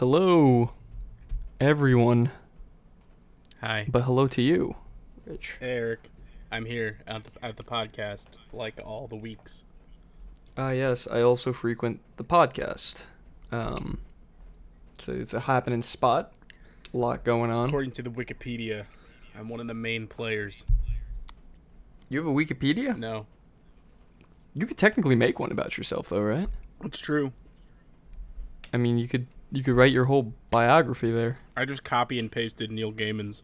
Hello, everyone, Hi, but hello to you, Rich. Hey, Eric. I'm here at the, at the podcast like all the weeks. Ah, yes, I also frequent the podcast. Um, so it's a happening spot. A lot going on. According to the Wikipedia, I'm one of the main players. You have a Wikipedia? No, You could technically make one about yourself, though, right? it's true. I mean, you could you could write your whole biography there. I just copy and pasted Neil Gaiman's.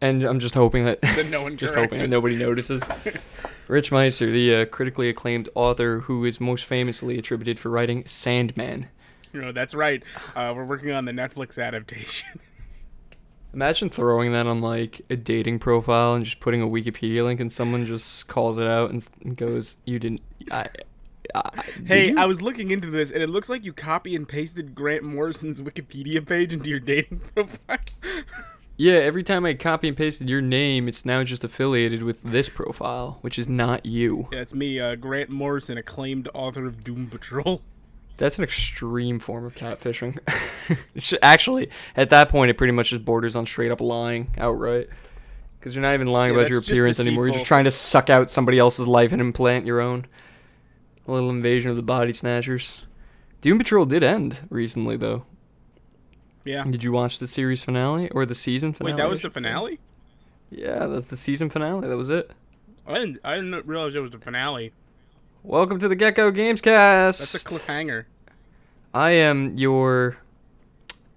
And I'm just hoping that That no one just hoping that nobody notices. Rich Meister, the uh, critically acclaimed author who is most famously attributed for writing Sandman. You know, that's right. Uh, we're working on the Netflix adaptation. Imagine throwing that on like a dating profile and just putting a Wikipedia link, and someone just calls it out and, and goes, "You didn't." I, Did hey. I was looking into this, and it looks like you copy and pasted Grant Morrison's Wikipedia page into your dating profile. yeah. Every time I copy and pasted your name, it's now just affiliated with this profile, which is not you. yeah, it's me, uh, Grant Morrison, acclaimed author of Doom Patrol. That's an extreme form of catfishing. Actually, at that point, it pretty much just borders on straight up lying outright. Because you're not even lying Yeah, about your appearance anymore. You're just trying to suck out somebody else's life and implant your own. A little invasion of the body snatchers. Doom Patrol did end recently, though. Yeah. Did you watch the series finale or the season finale? Wait, that was the should say? finale? Yeah, that's the season finale. That was it. I didn't. I didn't realize it was the finale. Welcome to the Gecko Gamescast. That's a cliffhanger. I am your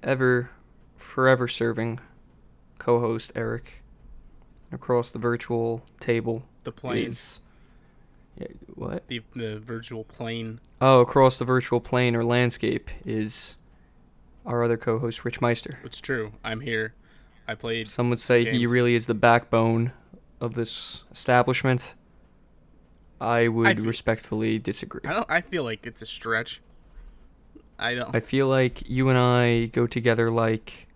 ever, forever serving co-host Eric. Across the virtual table The plane, is what? the the virtual plane. Oh, across the virtual plane or landscape is our other co-host Rich Meister. It's true. I'm here. I played. Some would say he really is the backbone of this establishment. I would feel- respectfully disagree. I don't. I feel like it's a stretch. I don't. I feel like you and I go together like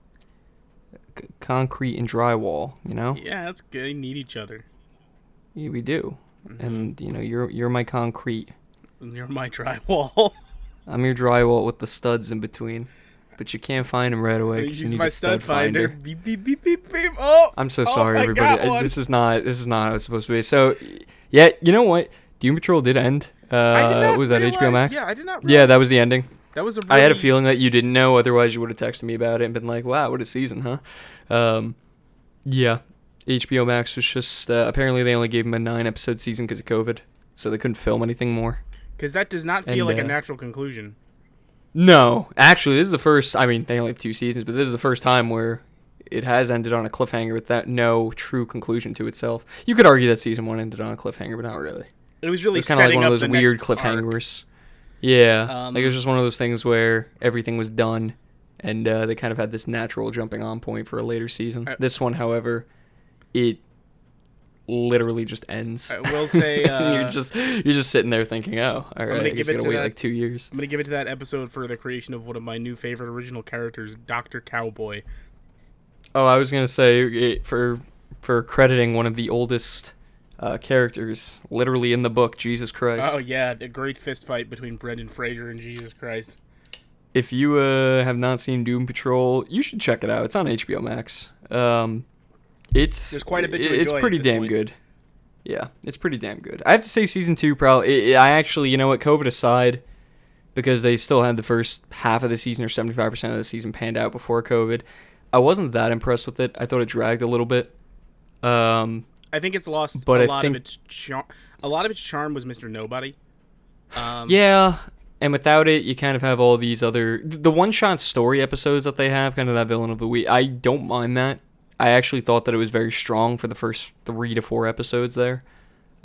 c- concrete and drywall. You know, yeah, that's good. They need each other. yeah, we do. Mm-hmm. And you know, you're you're my concrete. And You're my drywall. I'm your drywall with the studs in between, but you can't find them right away. 'cause you Use need my a stud finder. Beep beep beep beep beep. Oh. I'm so Oh, sorry, everybody. I- one. This is not this is not how it's supposed to be. So, yeah, you know what? Doom Patrol did end. Uh, I did not what was that HBO Max? Yeah, I did not. Yeah, that was the ending. that was a. I had a feeling that you didn't know. Otherwise, you would have texted me about it and been like, "Wow, what a season, huh?" Um, yeah, HBO Max was just uh, apparently they only gave him a nine episode season because of COVID, so they couldn't film anything more. Because that does not And, feel like a uh, natural conclusion. No, actually, this is the first. I mean, they only have two seasons, but this is the first time where it has ended on a cliffhanger with that no true conclusion to itself. You could argue that season one ended on a cliffhanger, but not really. It was really It's kind of like one of those weird next arc. cliffhangers. Yeah, Um, like it was just one of those things where everything was done, and uh, they kind of had this natural jumping on point for a later season. I- this one, however, it literally just ends. I will say. Uh, you're just you're just sitting there thinking, oh, all gonna I give guess it gotta to wait that- like two years. I'm gonna give it to that episode for the creation of one of my new favorite original characters, Doctor Cowboy. Oh, I was gonna say it, for for crediting one of the oldest uh, characters, literally in the book, Jesus Christ. Oh yeah, the great fist fight between Brendan Fraser and Jesus Christ. If you uh, have not seen Doom Patrol, you should check it out. It's on HBO Max. Um, it's There's quite a bit to It's pretty damn point. good. Yeah, it's pretty damn good. I have to say, season two probably. I actually, you know what, COVID aside, because they still had the first half of the season or seventy five percent of the season panned out before COVID. I wasn't that impressed with it. I thought it dragged a little bit. Um, I think it's lost But a I lot think- of its charm. A lot of its charm was Mr. Nobody. Um, yeah, and without it, you kind of have all these other the one shot story episodes that they have, kind of that villain of the week. I don't mind that. I actually thought that it was very strong for the first three to four episodes there.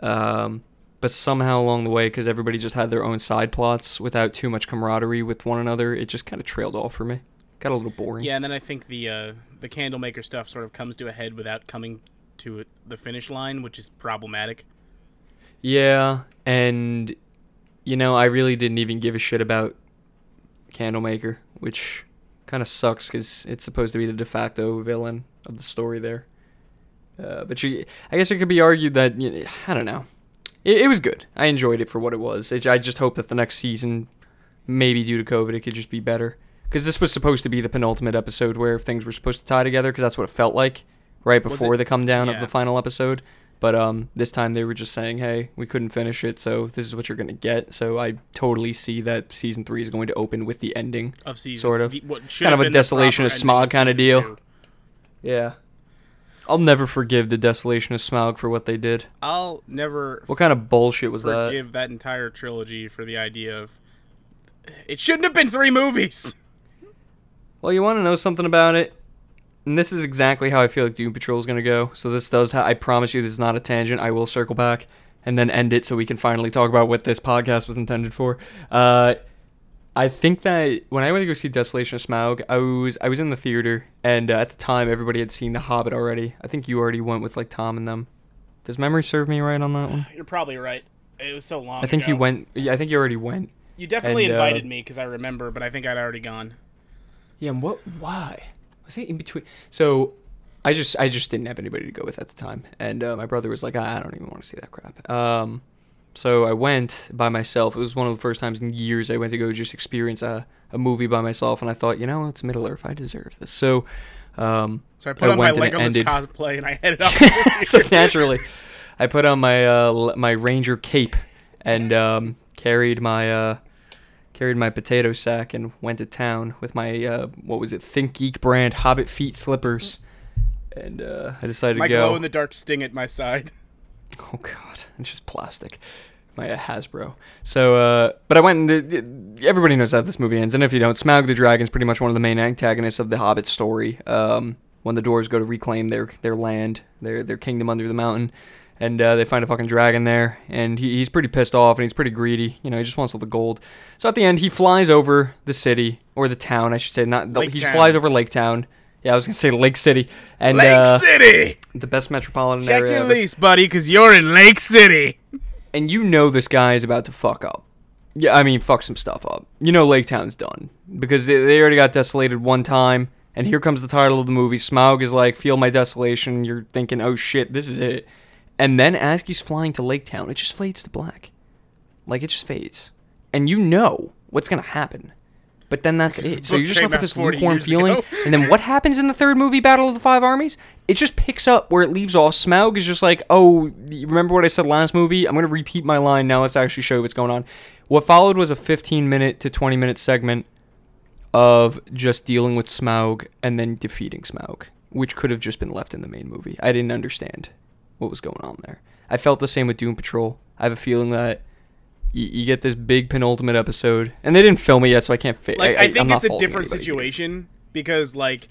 Um, but somehow along the way, because everybody just had their own side plots without too much camaraderie with one another, it just kind of trailed off for me. Got a little boring. Yeah, and then I think the uh, the Candlemaker stuff sort of comes to a head without coming to the finish line, which is problematic. Yeah, and you know, I really didn't even give a shit about Candlemaker, which kind of sucks because it's supposed to be the de facto villain of the story there. Uh, but you, I guess it could be argued that you know, I don't know. It, it was good. I enjoyed it for what it was. It, I just hope that the next season maybe due to COVID, it could just be better. Because this was supposed to be the penultimate episode where things were supposed to tie together, because that's what it felt like right before the come down of the final episode. But um, this time they were just saying, "Hey, we couldn't finish it, so this is what you're gonna get." So I totally see that season three is going to open with the ending. Of season, Sort of. the- Kind of a Desolation of Smaug kinda deal. two. Yeah. I'll never forgive the Desolation of Smaug for what they did. I'll never What kind of bullshit was that? forgive that entire trilogy for the idea of it shouldn't have been three movies. Well, you want to know something about it? And this is exactly how I feel like Doom Patrol is going to go. So this does, ha- I promise you, this is not a tangent. I will circle back and then end it so we can finally talk about what this podcast was intended for. Uh, I think that when I went to go see Desolation of Smaug, I was I was in the theater, and uh, at the time everybody had seen The Hobbit already. I think you already went with like Tom and them. Does memory serve me right on that one? You're probably right. It was so long. I think you went. Yeah, I think you already went. You definitely and, uh, invited me because I remember, but I think I'd already gone. Yeah, and what? Why was it in between? So, I just I just didn't have anybody to go with at the time, and uh, my brother was like, I don't even want to see that crap. Um, so I went by myself. It was one of the first times in years I went to go just experience a, a movie by myself, and I thought, you know, it's Middle Earth. I deserve this. So, um, So I put on my Legolas cosplay and I headed so naturally, I put on my uh, my ranger cape and um, carried my uh, carried my potato sack and went to town with my uh, what was it Think Geek brand Hobbit feet slippers, and uh, I decided my to go. glow in the dark sting at my side. Oh god, it's just plastic. My uh, Hasbro. So, uh, but I went and the, everybody knows how this movie ends. And if you don't, Smaug the Dragon is pretty much one of the main antagonists of the Hobbit story. Um, when the Dwarves go to reclaim their their land, their their kingdom under the mountain, and uh, they find a fucking dragon there, and he, he's pretty pissed off and he's pretty greedy. You know, he just wants all the gold. So at the end, he flies over the city or the town, I should say. Not the, Lake he Town. flies over Lake Town. Yeah, I was gonna say Lake City, and Lake uh, City! the best metropolitan area. Check area. your ever. lease, buddy, because you're in Lake City. and you know this guy is about to fuck up. Yeah, I mean, fuck some stuff up. You know Lake Town's done because they, they already got desolated one time, and here comes the title of the movie. Smaug is like, "Feel my desolation." You're thinking, "Oh shit, this is it," and then as he's flying to Lake Town, it just fades to black, like it just fades, and you know what's gonna happen. But then that's it. So you're just left with this lukewarm feeling. And then what happens in the third movie, Battle of the Five Armies? It just picks up where it leaves off. Smaug is just like, oh, remember what I said last movie? I'm going to repeat my line. Now let's actually show you what's going on. What followed was a 15 minute to 20 minute segment of just dealing with Smaug and then defeating Smaug, which could have just been left in the main movie. I didn't understand what was going on there. I felt the same with Doom Patrol. I have a feeling that you, you get this big penultimate episode, and they didn't film it yet, so I can't. Fi- Like I, I, think it's a different situation because like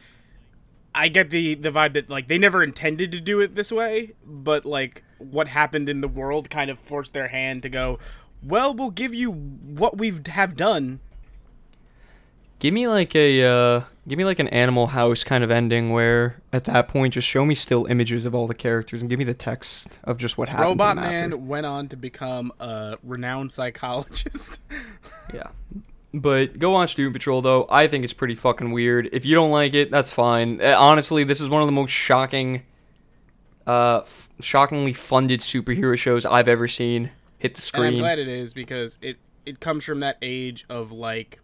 I get the the vibe that like they never intended to do it this way, but like what happened in the world kind of forced their hand to go. Well, we'll give you what we've have done. Give me like a uh, give me like an Animal House kind of ending where at that point just show me still images of all the characters and give me the text of just what happened. Robot Man after. went on to become a renowned psychologist. Yeah. But go watch Doom Patrol though. I think it's pretty fucking weird. If you don't like it, that's fine. Uh, honestly, this is one of the most shocking uh f- shockingly funded superhero shows I've ever seen hit the and I'm glad it is because it it comes from that age of like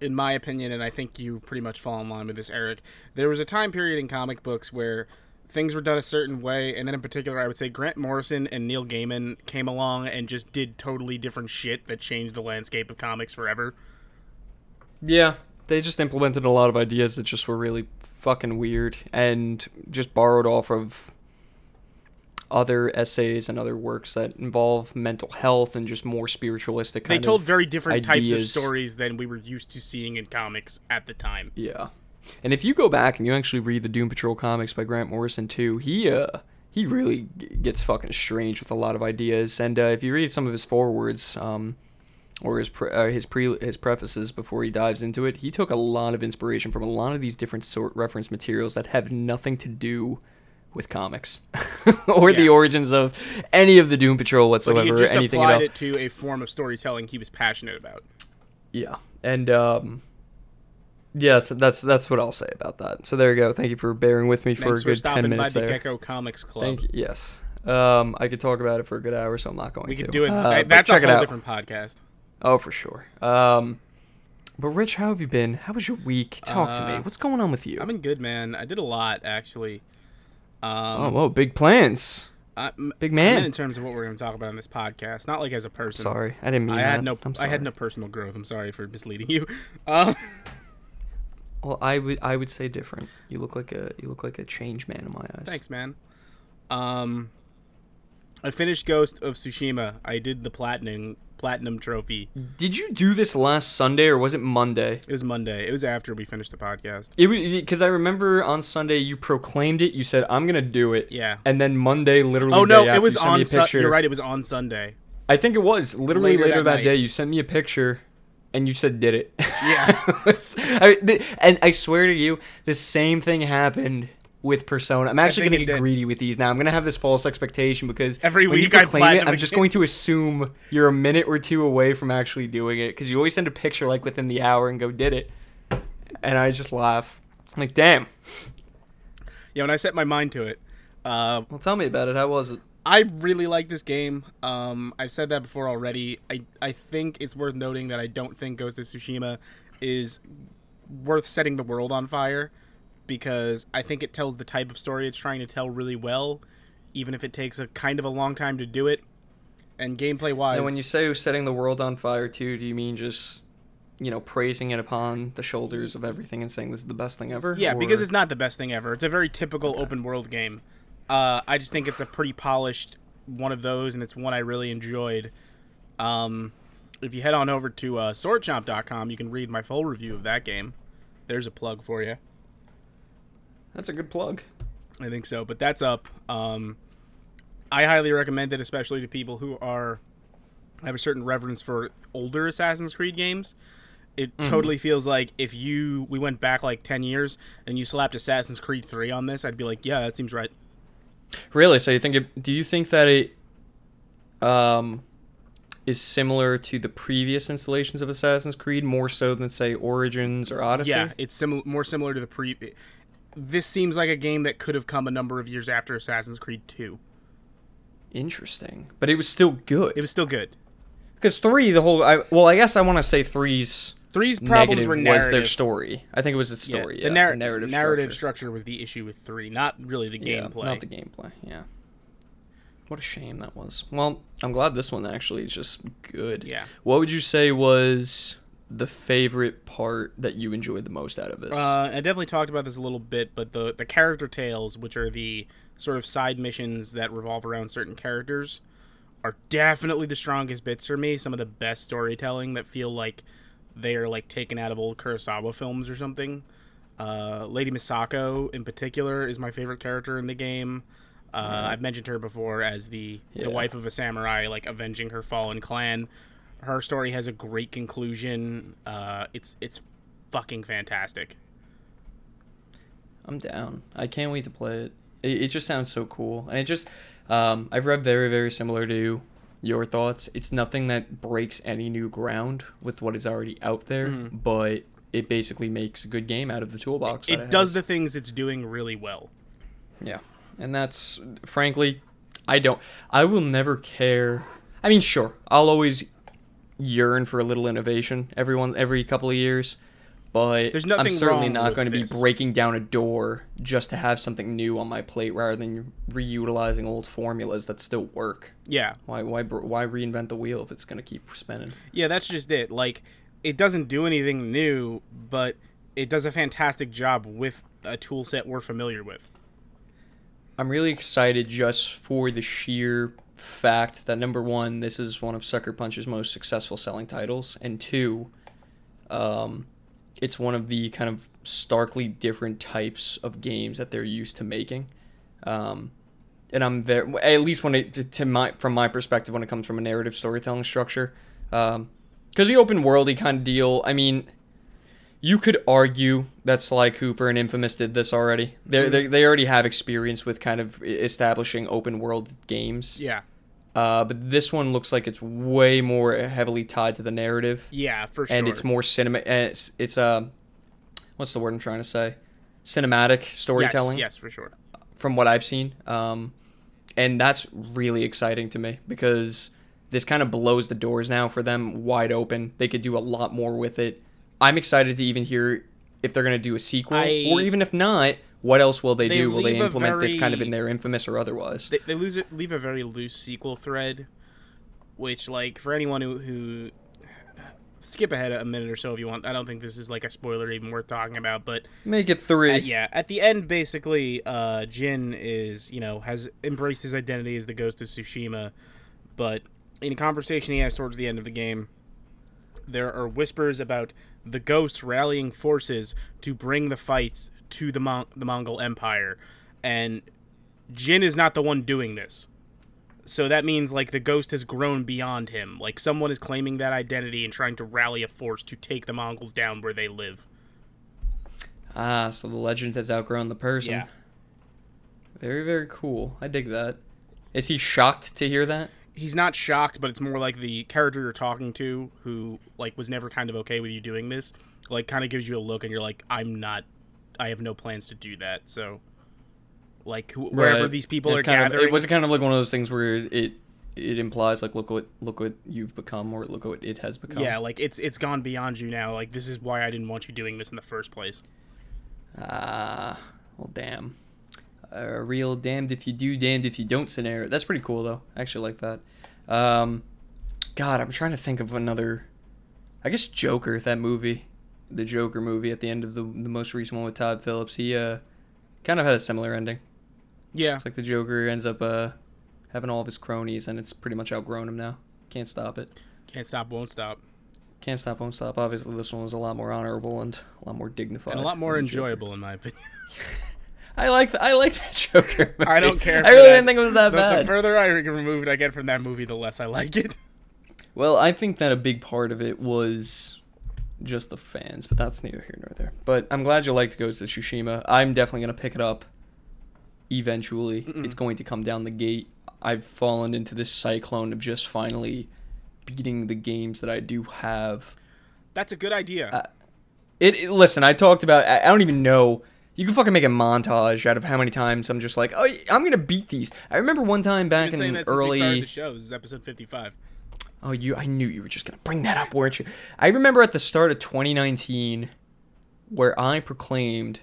in my opinion and I think you pretty much fall in line with this Eric there was a time period in comic books where things were done a certain way and then in particular I would say Grant Morrison and Neil Gaiman came along and just did totally different shit that changed the landscape of comics forever. Yeah, they just implemented a lot of ideas that just were really fucking weird and just borrowed off of other essays and other works that involve mental health and just more spiritualistic they told very different types of stories than we were used to seeing in comics at the time Yeah. And if you go back and you actually read the Doom Patrol comics by Grant Morrison too, he uh he really g- gets fucking strange with a lot of ideas. And uh, if you read some of his forewords, um, or his pre- uh, his pre his prefaces before he dives into it, he took a lot of inspiration from a lot of these different sort reference materials that have nothing to do with comics or the origins of any of the Doom Patrol but whatsoever he just anything applied it to a form of storytelling he was passionate about Yeah, and um, yeah, that's, that's that's what I'll say about that. So there you go. Thank you for bearing with me for a good stopping ten by minutes the there. Gecko Comics Club Thank you. Yes. Um, I could talk about it for a good hour, so I'm not going we to. could do it Uh, I- but that's a check it whole out. different podcast Oh, for sure. Um, but Rich, how have you been? How was your week? Talk to me. Uh, What's going on with you? I've been good, man. I did a lot actually. Um, oh, whoa, big plans. I, Big man. in terms of what we're going to talk about on this podcast, not like as a person. Sorry, I didn't mean I that. had no. I had no personal growth. I'm sorry for misleading you. Um, Well, I would I would say different. You look like a you look like a change man in my eyes. thanks, man. Um, I finished Ghost of Tsushima. I did the platinum platinum trophy. Did you do this last Sunday or was it Monday? It was Monday. It was after we finished the podcast. It because I remember on Sunday you proclaimed it. You said I'm gonna do it. Yeah. And then Monday, literally. Oh day no, it was on. Su- picture. you're right. It was on Sunday. I think it was literally Later later, that that, day. You sent me a picture, and you said did it. Yeah. I, and I swear to you, the same thing happened with Persona. I'm actually gonna it get greedy with these now. I'm gonna have this false expectation because Every week I proclaim it, I'm just going to assume you're a minute or two away from actually doing it because you always send a picture like within the hour and go did it, and I just laugh. I'm like, damn. Yeah, when I set my mind to it, uh, Well, tell me about it. How was it? I really like this game. Um, I've said that before already. I I think it's worth noting that I don't think Ghost of Tsushima is worth setting the world on fire because I think it tells the type of story it's trying to tell really well, even if it takes a kind of a long time to do it. And gameplay wise, And when you say setting the world on fire too, do you mean just you know praising it upon the shoulders of everything and saying this is the best thing ever? Yeah, because it's not the best thing ever. It's a very typical open world game. Uh, I just think it's a pretty polished one of those, and it's one I really enjoyed. Um, if you head on over to uh, swordchomp.com, you can read my full review of that game. There's a plug for you. That's a good plug. I think so, but that's up. Um, I highly recommend it, especially to people who are have a certain reverence for older Assassin's Creed games. It totally feels like if you we went back like ten years and you slapped Assassin's Creed three on this, I'd be like, yeah, that seems right. Really? So you think it? Do you think that it um is similar to the previous installations of Assassin's Creed more so than say Origins or Odyssey? Yeah, it's similar, more similar to the pre. This seems like a game that could have come a number of years after Assassin's Creed 2. Interesting, but it was still good. It was still good. Because three, the whole. I, well, I guess I want to say three's Three's problems were was narrative. their story. I think it was its Yeah, story. the Yeah, narr- narrative, narrative structure. structure was the issue with 3, not really the Yeah, gameplay. not the gameplay. Yeah. What a shame that was. Well, I'm glad this one actually is just good. Yeah. What would you say was the favorite part that you enjoyed the most out of this? Uh, I definitely talked about this a little bit, but the the character tales, which are the sort of side missions that revolve around certain characters, are definitely the strongest bits for me. Some of the best storytelling that feel like they are like taken out of old Kurosawa films or something. Uh, Lady Misako, in particular, is my favorite character in the game. Uh, I've mentioned her before as the, Yeah. the wife of a samurai, like avenging her fallen clan. Her story has a great conclusion. Uh, it's it's fucking fantastic. I'm down. I can't wait to play it. It, it just sounds so cool, and it just um, I've read very very similar to your thoughts. It's nothing that breaks any new ground with what is already out there, but it basically makes a good game out of the toolbox. that it does the things it's doing really well. Yeah. And that's frankly I don't I will never care. I mean, sure, I'll always yearn for a little innovation every one every couple of years, but There's I'm certainly wrong not with going to be this. breaking down a door just to have something new on my plate rather than reutilizing old formulas that still work. Yeah, Why why br- why reinvent the wheel if it's going to keep spinning? yeah, that's just it. Like, it doesn't do anything new, but it does a fantastic job with a tool set we're familiar with. I'm really excited just for the sheer fact that number one, this is one of Sucker Punch's most successful selling titles, and two, um, it's one of the kind of starkly different types of games that they're used to making. Um, and I'm very, at least when it to- to my from my perspective, when it comes from a narrative storytelling structure, because the open worldy kind of deal. I mean, you could argue that Sly Cooper and Infamous did this already. They they they already have experience with kind of establishing open world games. Yeah, Uh, but this one looks like it's way more heavily tied to the narrative, yeah, for sure. and it's more cinema. It's it's uh, what's the word I'm trying to say? Cinematic storytelling Yes, yes, for sure. from what I've seen. Um, and that's really exciting to me because this kind of blows the doors now for them wide open. They could do a lot more with it. I'm excited to even hear if they're going to do a sequel, I- or even if not, what else will they, They do? Will they implement this kind of in their infamous or otherwise? They, they lose it, leave a very loose sequel thread, which like for anyone who who skip ahead a minute or so if you want. I don't think this is like a spoiler even worth talking about, but Make it three. at, yeah, at the end, basically, uh, Jin is you know has embraced his identity as the Ghost of Tsushima, but in a conversation he has towards the end of the game, there are whispers about the Ghost rallying forces to bring the fight to the Mon- the Mongol Empire, and Jin is not the one doing this. So that means like the ghost has grown beyond him. Like someone is claiming that identity and trying to rally a force to take the Mongols down where they live. Ah, so the legend has outgrown the person. Yeah. Very, very cool. I dig that. Is he shocked to hear that? he's not shocked, but it's more like the character you're talking to, who like was never kind of okay with you doing this, like kind of gives you a look, and you're like, I'm not, I have no plans to do that. So, like wh- wherever Right. these people It's are kind gathering, Of, it was kind of like one of those things where it it implies like look what look what you've become or look what it has become. yeah, like it's it's gone beyond you now. Like this is why I didn't want you doing this in the first place. Ah, well, damn. A real damned if you do, damned if you don't scenario. That's pretty cool though. I actually like that. Um, God, I'm trying to think of another. I guess Joker, that movie, the Joker movie at the end of the the most recent one with Todd Phillips. He uh, kind of had a similar ending. Yeah, It's like the Joker ends up uh, having all of his cronies, and it's pretty much outgrown him now. Can't stop it. can't stop, won't stop, Can't stop, won't stop. Obviously, this one was a lot more honorable and a lot more dignified. and a lot more the Joker. enjoyable in my opinion. I like th- I like that Joker. I don't care. I really that. didn't think it was that the, bad. The further I removed I get from that movie, the less I like it. well, I think that a big part of it was just the fans, but that's neither here nor there. But I'm glad you liked Ghost of Tsushima. I'm definitely gonna pick it up. Eventually, Mm-mm. it's going to come down the gate. I've fallen into this cyclone of just finally beating the games that I do have. That's a good idea. Uh, It, it- listen, I talked about. I, I don't even know. You can fucking make a montage out of how many times I'm just like, oh, I'm gonna beat these. I remember one time back in that since we started early. the show. This is episode 55. Oh, you! I knew you were just gonna bring that up, weren't you? I remember at the start of 2019, where I proclaimed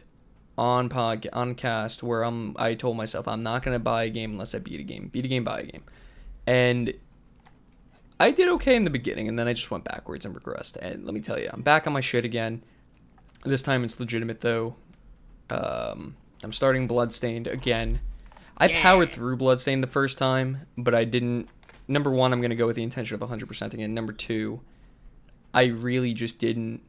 on pod on cast where I'm. I told myself I'm not gonna buy a game unless I beat a game. Beat a game, buy a game, and I did okay in the beginning, and then I just went backwards and regressed. And let me tell you, I'm back on my shit again. This time it's legitimate though. Um, I'm starting Bloodstained again. I Yeah. powered through Bloodstained the first time, but I didn't. Number one, I'm going to go with the intention of 100% again. Number two, I really just didn't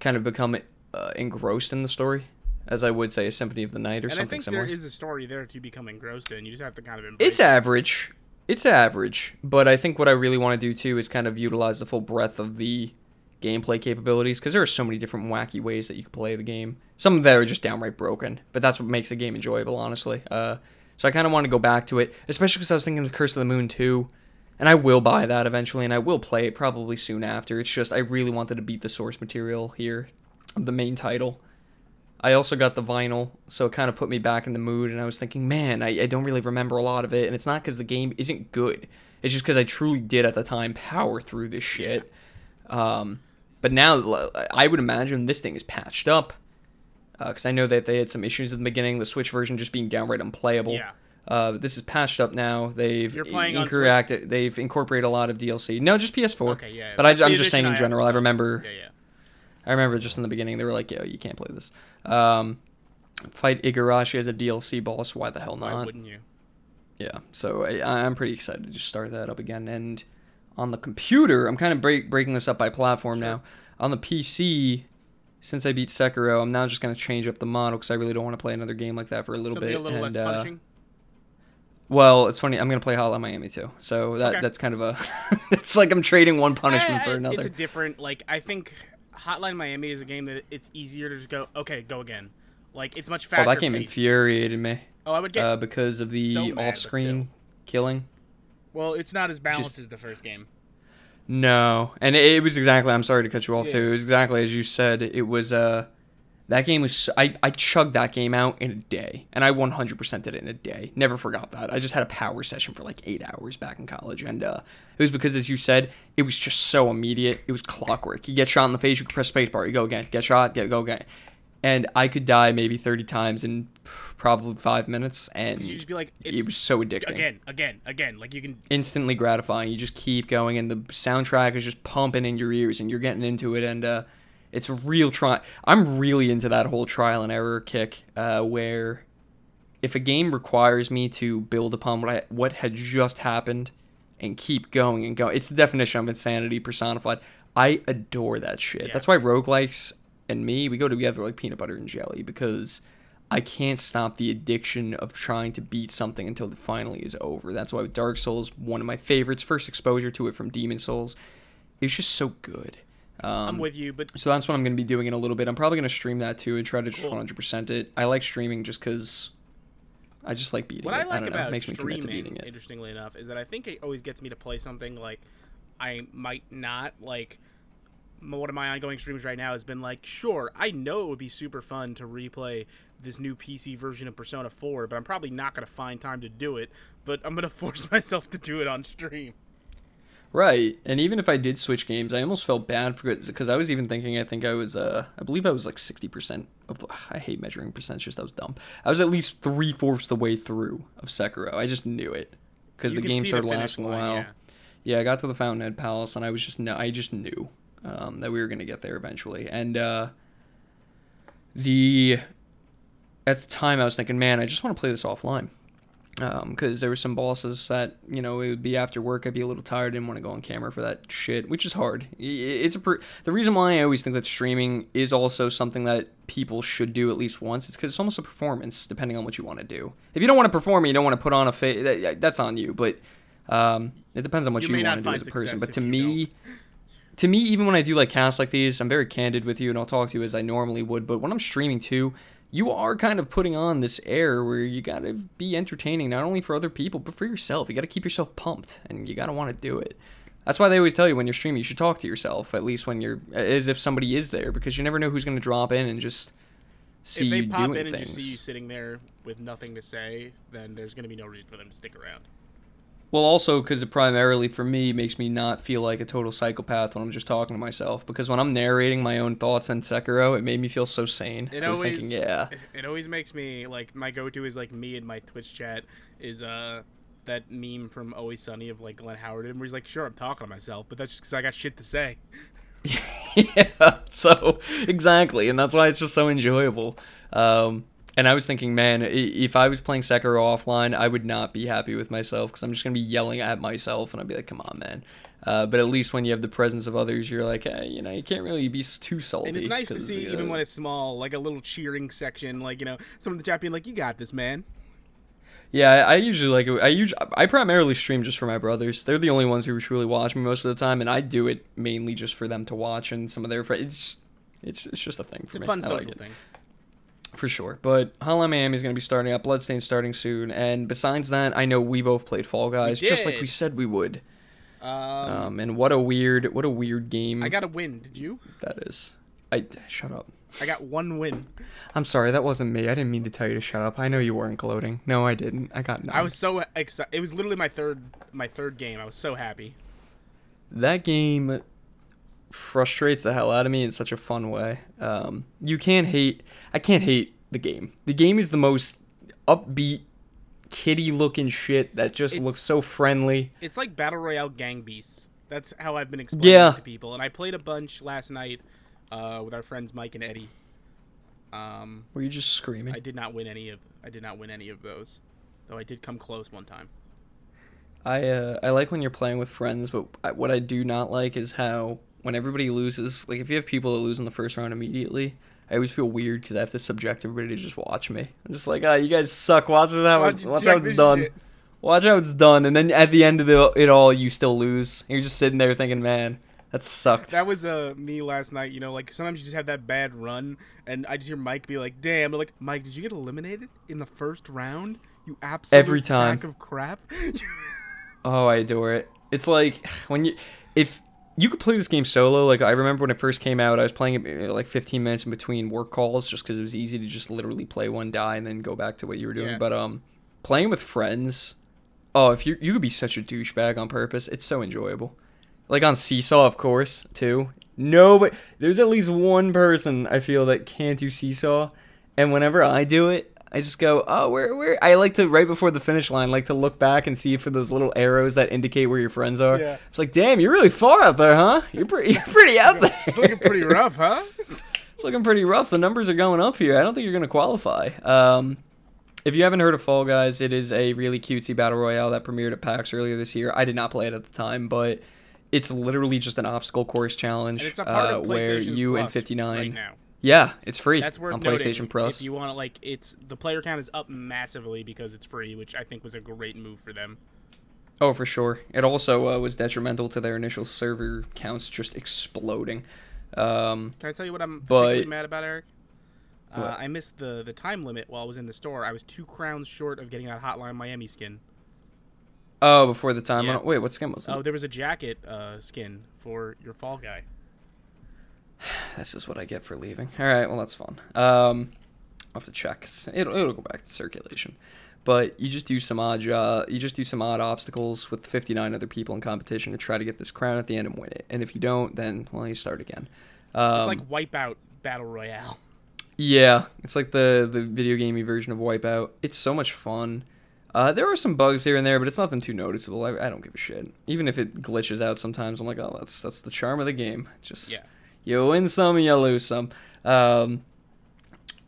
kind of become uh, engrossed in the story, as I would say a Symphony of the Night or And I something think similar. there is a story there to become engrossed in. You just have to kind of embrace It's average. It's average, but I think what I really want to do too is kind of utilize the full breadth of the gameplay capabilities because there are so many different wacky ways that you can play the game. Some of that are just downright broken, but that's what makes the game enjoyable, honestly. Uh, so I kind of want to go back to it, especially because I was thinking of Curse of the Moon too, and I will buy that eventually, and I will play it probably soon after. It's just I really wanted to beat the source material here, the main title. I also got the vinyl, so it kind of put me back in the mood, and I was thinking, man, I, I don't really remember a lot of it, and it's not because the game isn't good. It's just because I truly did at the time power through this shit. Um, but now I would imagine this thing is patched up, because I know that they had some issues at the beginning, the Switch version just being downright unplayable. Yeah. Uh, this is patched up now. They've You're playing on incorrect. They've incorporated a lot of DLC. No, just PS4. Okay, yeah. But I, I'm just saying in general. I remember. Yeah, yeah. I remember just in the beginning they were like, "Yo, you can't play this." Um, fight Igarashi as a DLC boss. Why the hell not? Why wouldn't you? Yeah. So I, I'm pretty excited to just start that up again. And on the computer, I'm kind of break, breaking this up by platform Sure. now. On the PC, since I beat Sekiro, I'm now just gonna change up the model because I really don't want to play another game like that for a little Something bit. a little and uh, well, it's funny. I'm gonna play Hotline Miami too. So that Okay. that's kind of a. it's like I'm trading one punishment Eh, for eh, another. It's a different like I think Hotline Miami is a game that it's easier to just go okay, go again. Like it's much faster. oh, that game paced. infuriated me. Oh, I would get. uh, because of the so off-screen killing. well, it's not as balanced just- as the first game. No, and it, it was exactly. I'm sorry to cut you off Yeah. too. It was exactly as you said. It was uh, That game was I I chugged that game out in a day, and I 100% did it in a day. Never forgot that. I just had a power session for like eight hours back in college, and uh, it was because, as you said, it was just so immediate. It was clockwork. You get shot in the face, you press spacebar, you go again. Get shot, get go again. And I could die maybe 30 times in probably five minutes, and You just be like, it's it was so addicting again, again, again. Like you can. instantly gratifying. You just keep going, and the soundtrack is just pumping in your ears, and you're getting into it, and uh, it's real try. I'm really into that whole trial and error kick, uh, where if a game requires me to build upon what I, what had just happened and keep going and going, it's the definition of insanity personified. I adore that shit. Yeah. That's why roguelikes and me we go together like peanut butter and jelly because I can't stop the addiction of trying to beat something until it finally is over. That's why Dark Souls, one of my favorites, first exposure to it from Demon Souls, it's just so good. Um, I'm with you, but so that's what I'm going to be doing in a little bit. I'm probably going to stream that too and try to just Cool. 100% it. I like streaming just because I just like beating what it. I like don't know. about It makes me commit to streaming, beating it. interestingly enough, is that I think it always gets me to play something like I might not like. One of my ongoing streams right now has been like, sure, I know it would be super fun to replay this new PC version of Persona 4, but I'm probably not going to find time to do it. But I'm going to force myself to do it on stream. Right, and even if I did switch games, I almost felt bad for it because I was even thinking. I think I was, uh, I believe I was like sixty percent of. The, I hate measuring percentages. That was dumb. I was at least three fourths the way through of Sekiro. I just knew it because the game started finish lasting a while. yeah. Yeah, I got to the Fountainhead Palace, and I was just no, I just knew um, that we were gonna get there eventually. And uh, the at the time, I was thinking, man, I just want to play this offline because there were some bosses that you know it would be after work. I'd be a little tired, didn't want to go on camera for that shit, which is hard. It's a per- the reason why I always think that streaming is also something that people should do at least once. It's because it's almost a performance, depending on what you want to do. If you don't want to perform, you don't want to put on a face. That, that's on you, but um, it depends on what You you, want to do as a person. But to me, to me, even when I do like casts like these, I'm very candid with you, and I'll talk to you as I normally would. But when I'm streaming too, you are kind of putting on this air where you gotta be entertaining not only for other people but for yourself. You gotta keep yourself pumped, and you gotta want to do it. That's why they always tell you when you're streaming, you should talk to yourself at least when you're as if somebody is there, because you never know who's gonna drop in and just see you doing things. if they pop in and things. just see you sitting there with nothing to say, then there's going to be no reason for them to stick around. Well, also because it primarily for me makes me not feel like a total psychopath when I'm just talking to myself. Because when I'm narrating my own thoughts on Sekiro, it made me feel so sane. It I was always- thinking, yeah, It always makes me like my go-to is like me in my Twitch chat is uh that meme from Always Sunny of like Glenn Howard and where he's like, "Sure, I'm talking to myself, but that's just because I got shit to say." yeah. So exactly, and that's why it's just so enjoyable. Um, and I was thinking, man, if I was playing Sekiro offline, I would not be happy with myself because I'm just gonna be yelling at myself, and I'd be like, "Come on, man." Uh, but at least when you have the presence of others, you're like, hey, you know, you can't really be too salty. And it's nice to see, uh, even when it's small, like a little cheering section, like you know, someone in the chat being like, "You got this, man." Yeah, I, usually like. I usually I primarily stream just for my brothers. They're the only ones who truly watch me most of the time, and I do it mainly just for them to watch and some of their friends. It's it's it's just a thing for It's a me. fun I social it. thing. For sure. But Hotline Miami is going to be starting up. Bloodstained starting soon, and besides that, I know we both played Fall Guys just like we said we would. Um, Um, and what a weird what a weird game I got a win. Did you? that is. I shut up. I got one win. I'm sorry, that wasn't me. I didn't mean to tell you to shut up. I know you weren't gloating. No, I didn't. I got none. I was so excited. It was literally my third my third game. I was so happy. that game frustrates the hell out of me in such a fun way. Um, you can't hate. I can't hate the game. The game is the most upbeat, kitty looking shit that just It's- looks so friendly. It's like battle royale gang beasts. That's how I've been explaining Yeah. it to people. And I played a bunch last night uh, with our friends Mike and Eddie. Um, Were you just screaming? I did not win any of I did not win any of those, though I did come close one time. I uh, I like when you're playing with friends, but I, what I do not like is how when everybody loses, like if you have people that lose in the first round immediately, I always feel weird because I have to subject everybody to just watch me. I'm just like, ah, you guys suck. Watch how it's, watch how it's done. shit? Watch how it's done, and then at the end of the, it all, you still lose. And you're just sitting there thinking, man, that sucked. That was uh, me last night. You know, like sometimes you just have that bad run, and I just hear Mike be like, "Damn!" Like, "Mike, did you get eliminated in the first round? You absolute Every time. sack of crap." Oh, I adore it. It's like when you if you could play this game solo. Like I remember when it first came out, I was playing it like 15 minutes in between work calls, just because it was easy to just literally play one die and then go back to what you were doing. Yeah. But um, playing with friends, oh, if you you could be such a douchebag on purpose, it's so enjoyable. Like on Seesaw, of course, too. No, but there's at least one person I feel that can't do Seesaw, and whenever I do it, I just go, oh, where, where? I like to right before the finish line, like to look back and see for those little arrows that indicate where your friends are. Yeah. It's like, damn, you're really far out there, huh? You're pretty, you're pretty out there. It's looking pretty rough, huh? it's looking pretty rough. The numbers are going up here. I don't think you're gonna qualify. Um, if you haven't heard of Fall Guys, it is a really cutesy battle royale that premiered at PAX earlier this year. I did not play it at the time, but it's literally just an obstacle course challenge And it's a part uh, of where you Plus and 59. right now. Yeah, it's free That's worth on noting. PlayStation Plus. If you want to, like, it's the player count is up massively because it's free, which I think was a great move for them. Oh, for sure. It also uh, was detrimental to their initial server counts just exploding. Um, Can I tell you what I'm But- particularly mad about, Eric? Uh, I missed the the time limit while I was in the store. I was two crowns short of getting that Hotline Miami skin. oh, before the time. Yeah. Wait, what skin was it? Oh, there was a jacket uh, skin for your fall guy. This is what I get for leaving. All right, well that's fun. Um, I'll have to check. It'll it'll go back to circulation, but you just do some odd uh, you just do some odd obstacles with 59 other people in competition to try to get this crown at the end and win it. And if you don't, then well you start again. Um, It's like Wipeout Battle Royale. Yeah, it's like the the video gamey version of Wipeout. It's so much fun. Uh, there are some bugs here and there, but it's nothing too noticeable. I, I don't give a shit. Even if it glitches out sometimes, I'm like, oh, that's that's the charm of the game. Just Yeah. You win some, you lose some. Um,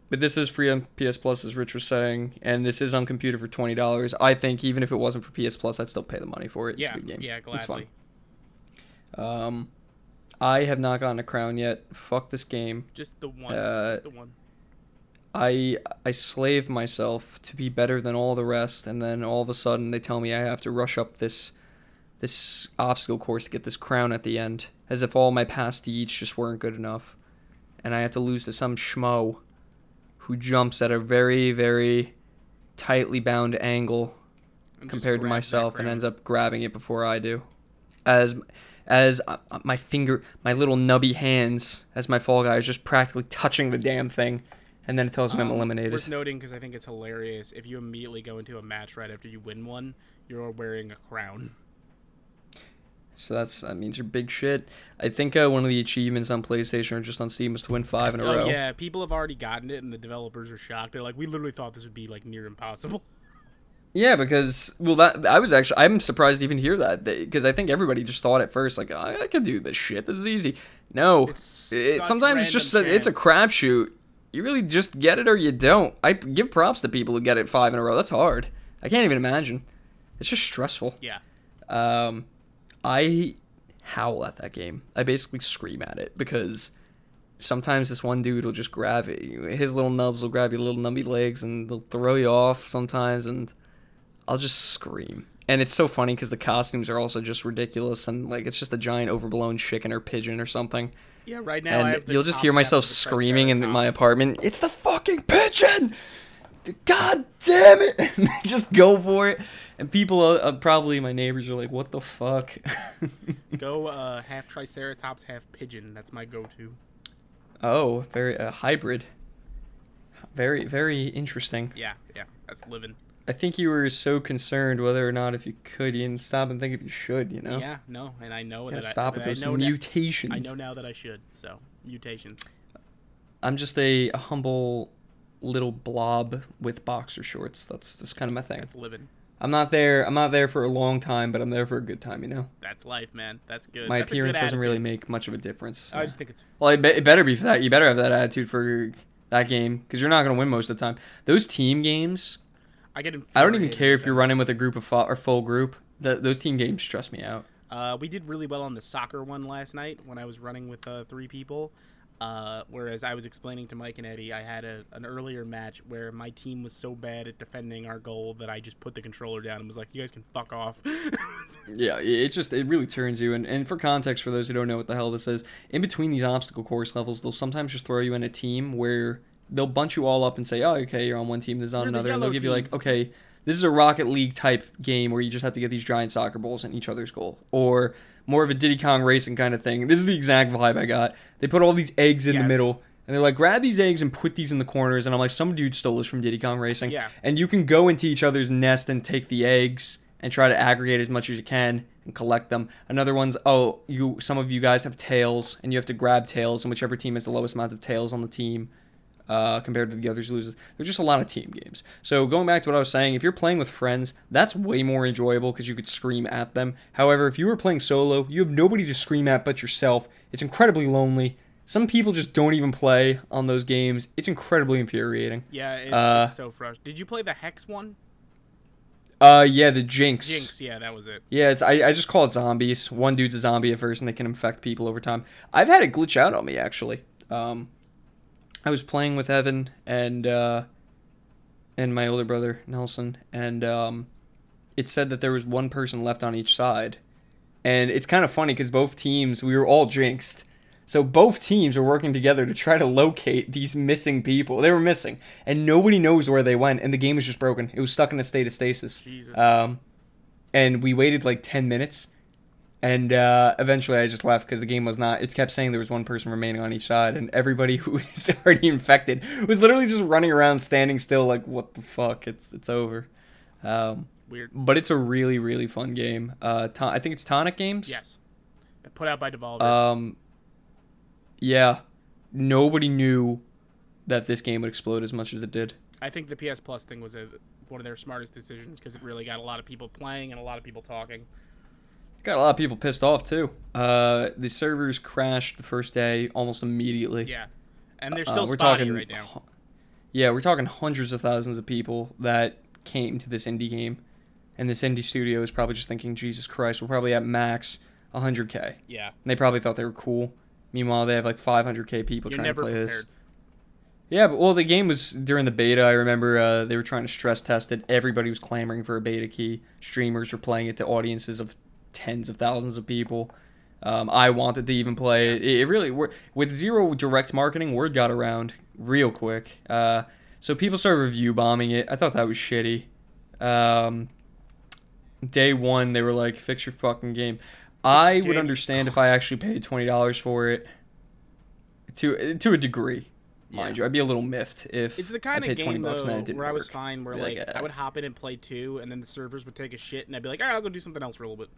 but this is free on PS Plus, as Rich was saying, and this is on computer for twenty dollars. I think even if it wasn't for PS Plus, I'd still pay the money for it. It's yeah, a good game. yeah, It's fun. Um, I have not gotten a crown yet. Fuck this game. Just the one. Uh, just the one. I I slave myself to be better than all the rest, and then all of a sudden they tell me I have to rush up this this obstacle course to get this crown at the end, as if all my past deeds just weren't good enough, and I have to lose to some schmo who jumps at a very very tightly bound angle And compared to myself and ends up grabbing it before I do. As as uh, my finger, my little nubby hands, as my fall guy is just practically touching the damn thing, and then it tells me I'm Um, eliminated. Worth noting because I think it's hilarious. If you immediately go into a match right after you win one, you're wearing a crown. So that's that means you're big shit. I think uh, one of the achievements on PlayStation or just on Steam was to win five in a Oh row. yeah, people have already gotten it, and the developers are shocked. They're like, "We literally thought this would be like near impossible." Yeah, because well, that I was actually I'm surprised to even hear that because I think everybody just thought at first like I, I could do this shit. This is easy. No, It's it, sometimes it's just a, it's a crapshoot. You really just get it or you don't. I give props to people who get it five in a row. That's hard. I can't even imagine. It's just stressful. Yeah, Um, I howl at that game. I basically scream at it because sometimes this one dude will just grab it. His little nubs will grab your little nubby legs and they'll throw you off sometimes, and I'll just scream. And it's so funny because the costumes are also just ridiculous, and like it's just a giant overblown chicken or pigeon or something. yeah. Right now, I and you'll just hear myself screaming in my apartment. It's the fucking pigeon! God damn it! Just go for it. And people, uh, uh, probably my neighbors, are like, "What the fuck?" Go uh, half Triceratops, half pigeon. That's my go-to. oh, very a hybrid. Very, very interesting. Yeah, yeah. That's living. I think you were so concerned whether or not if you could, you didn't stop and think if you should. You know, Yeah, no, and I know that stop I, with that those I mutations. I know now that I should. So mutations. I'm just a, a humble little blob with boxer shorts. That's just kind of my thing. That's living. I'm not there. I'm not there for a long time, but I'm there for a good time. You know, That's life, man. That's good. my That's a good appearance doesn't really make much of a difference. I just think it's Well, it, be- it better be for that. You better have that attitude for that game because you're not going to win most of the time. Those team games, I get. I don't even care if you're running with a group of fo- or full group. That those team games stress me out. Uh, we did really well on the soccer one last night when I was running with uh, three people. Uh, whereas I was explaining to Mike and Eddie, I had a, an earlier match where my team was so bad at defending our goal that I just put the controller down and was like, "You guys can fuck off." Yeah, it just it really turns you. And, and for context, for those who don't know what the hell this is, in between these obstacle course levels, they'll sometimes just throw you in a team where they'll bunch you all up and say, "Oh, okay, you're on one team, this is on You're the another," and they'll yellow give you like, "Okay, this is a Rocket League type game where you just have to get these giant soccer balls in each other's goal." Or more of a Diddy Kong Racing kind of thing. This is the exact vibe I got. They put all these eggs in the middle. And they're like, grab these eggs and put these in the corners. And I'm like, some dude stole this from Diddy Kong Racing. Yeah. And you can go into each other's nest and take the eggs and try to aggregate as much as you can and collect them. Another one's, oh, you some of you guys have tails and you have to grab tails, and whichever team has the lowest amount of tails on the team uh, compared to the others loses. There's just a lot of team games. So going back to what I was saying, if you're playing with friends, that's way more enjoyable because you could scream at them. However, if you were playing solo, you have nobody to scream at but yourself. It's incredibly lonely. Some people just don't even play on those games. It's incredibly infuriating. Yeah, it's, Uh, it's so frustrating. Did you play the Hex one? Uh, yeah, the Jinx. Jinx, yeah, that was it. Yeah, it's I, I just call it zombies. One dude's a zombie at first, and they can infect people over time. I've had it glitch out on me actually. Um, I was playing with Evan and uh, and my older brother Nelson, and um, it said that there was one person left on each side, and it's kind of funny because both teams we were all jinxed. So both teams were working together to try to locate these missing people. They were missing, and nobody knows where they went. And the game was just broken. It was stuck in a state of stasis. Um, and we waited like 10 minutes and uh, eventually i just left because the game was not it kept saying there was one person remaining on each side and everybody who was already infected was literally just running around standing still like what the fuck it's it's over um, Weird. but it's a really really fun game uh, to- i think it's tonic games Yes. Put out by Devolver. um, yeah nobody knew that this game would explode as much as it did I think the PS Plus thing was a, one of their smartest decisions because it really got a lot of people playing and a lot of people talking. Got a lot of people pissed off too uh, the servers crashed the first day almost immediately Yeah. And they're Uh, still we're spotty talking right now. Yeah, we're talking hundreds of thousands of people that came to this indie game, and this indie studio is probably just thinking, Jesus Christ, we're probably at max 100k, Yeah, and they probably thought they were cool. Meanwhile, they have like 500k people You're trying to play prepared. this. Yeah, but well, the game was during the beta. I remember uh, they were trying to stress test it. Everybody was clamoring for a beta key. Streamers were playing it to audiences of tens of thousands of people. Um, I wanted to even play it. It really with zero direct marketing, word got around real quick. Uh, so people started review bombing it. I thought that was shitty. Um, day one, they were like, "Fix your fucking game." I would understand if I actually paid twenty dollars for it. To to a degree, mind Yeah. you, I'd be a little miffed if It's the kind I of paid twenty game bucks though where I was work. fine. Where like like, I "Ah." would hop in and play two, and then the servers would take a shit, and I'd be like, all right, I'll go do something else for a little bit.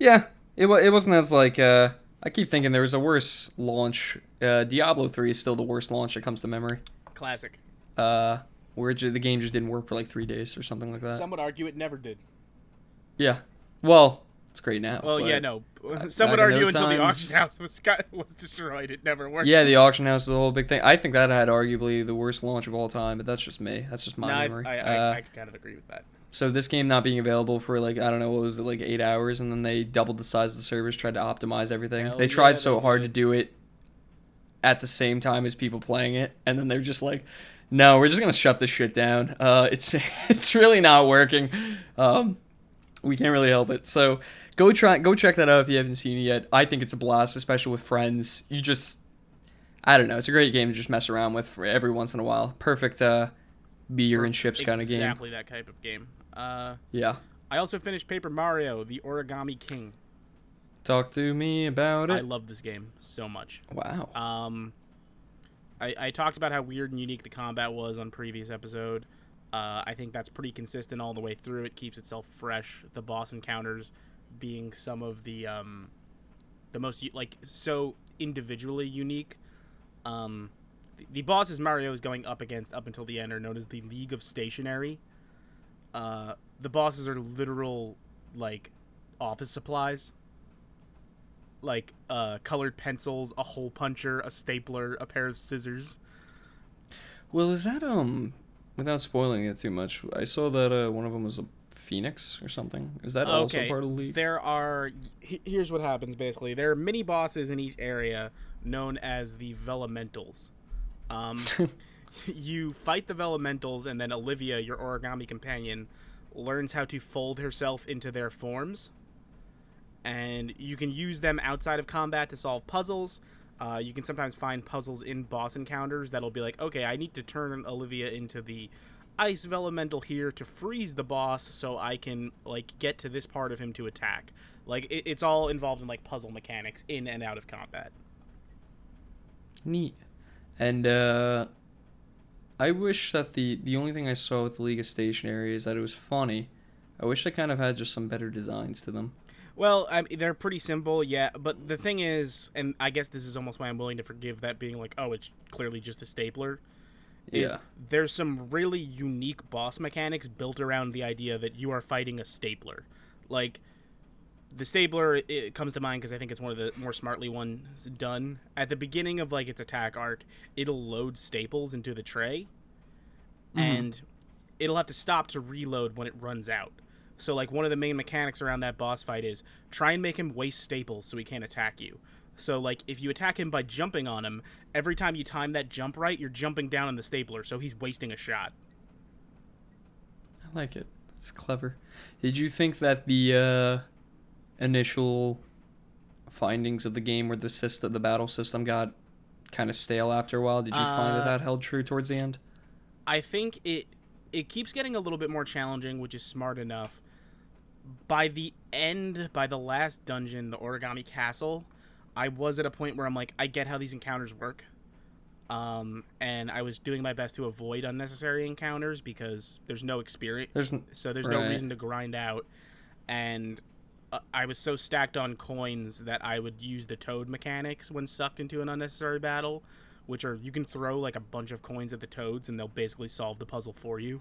Yeah, it wa- it wasn't as like uh, I keep thinking there was a worse launch. Uh, Diablo three is still the worst launch that comes to memory. Classic. Uh, where it the game just didn't work for like three days or something like that. Some would argue it never did. yeah, well, it's great now. Well, yeah, no. Some would argue those until the auction house was got, was destroyed. It never worked. Yeah, the auction house was a whole big thing. I think that had arguably the worst launch of all time, but that's just me. That's just my No, memory. I, I, uh, I kind of agree with that. So this game not being available for like I don't know what was it like eight hours, and then they doubled the size of the servers, tried to optimize everything. Hell they tried yeah, so they hard to do it at the same time as people playing it, and then they're just like, "No, we're just gonna shut this shit down. Uh, it's it's really not working. Um, we can't really help it." So go try go check that out if you haven't seen it yet. I think it's a blast, especially with friends. You just I don't know. It's a great game to just mess around with for every once in a while. Perfect uh, beer and chips kind of game. Exactly that type of game. Uh, Yeah. I also finished Paper Mario: The Origami King. Talk to me about it. I love this game so much. wow. Um, I, I talked about how weird and unique the combat was on previous episode. Uh, I think that's pretty consistent all the way through. It keeps itself fresh. The boss encounters being some of the um, the most like so individually unique. Um, the, the bosses Mario is going up against up until the end are known as the League of Stationery. Uh, the bosses are literal like office supplies like uh, colored pencils, a hole puncher, a stapler, a pair of scissors. Well, is that um without spoiling it too much? I saw that uh, one of them was a phoenix or something. Is that also okay, part of the league? there are. Here's what happens basically. There are mini bosses in each area known as the Vellumentals. Um, you fight the Vellumentals, and then Olivia, your origami companion, learns how to fold herself into their forms. And you can use them outside of combat to solve puzzles. Uh, you can sometimes find puzzles in boss encounters that'll be like, okay, I need to turn Olivia into the ice elemental here to freeze the boss so I can like get to this part of him to attack. Like it, it's all involved in like puzzle mechanics in and out of combat. Neat. And uh I wish that the the only thing I saw with the League of Stationery is that it was funny. I wish they kind of had just some better designs to them. Well, I mean, they're pretty simple, yeah. But the thing is, and I guess this is almost why I'm willing to forgive that being like, oh, it's clearly just a stapler. Is Yeah. there's some really unique boss mechanics built around the idea that you are fighting a stapler. Like the stapler, it comes to mind because I think it's one of the more smartly ones done. At the beginning of like its attack arc, it'll load staples into the tray, and it'll have to stop to reload when it runs out. So like one of the main mechanics around that boss fight is try and make him waste staples so he can't attack you. So like if you attack him by jumping on him, every time you time that jump right, you're jumping down on the stapler, so he's wasting a shot. I like it. It's clever. Did you think that the uh, initial findings of the game where the system, the battle system, got kind of stale after a while? Did you find that Uh, that held true towards the end? I think it it keeps getting a little bit more challenging, which is smart enough. By the end, by the last dungeon, the Origami Castle, I was at a point where I'm like, I get how these encounters work. Um, and I was doing my best to avoid unnecessary encounters because there's no experience. There's so there's no reason to grind out and uh, i was so stacked on coins that i would use the toad mechanics when sucked into an unnecessary battle which are you can throw like a bunch of coins at the toads and they'll basically solve the puzzle for you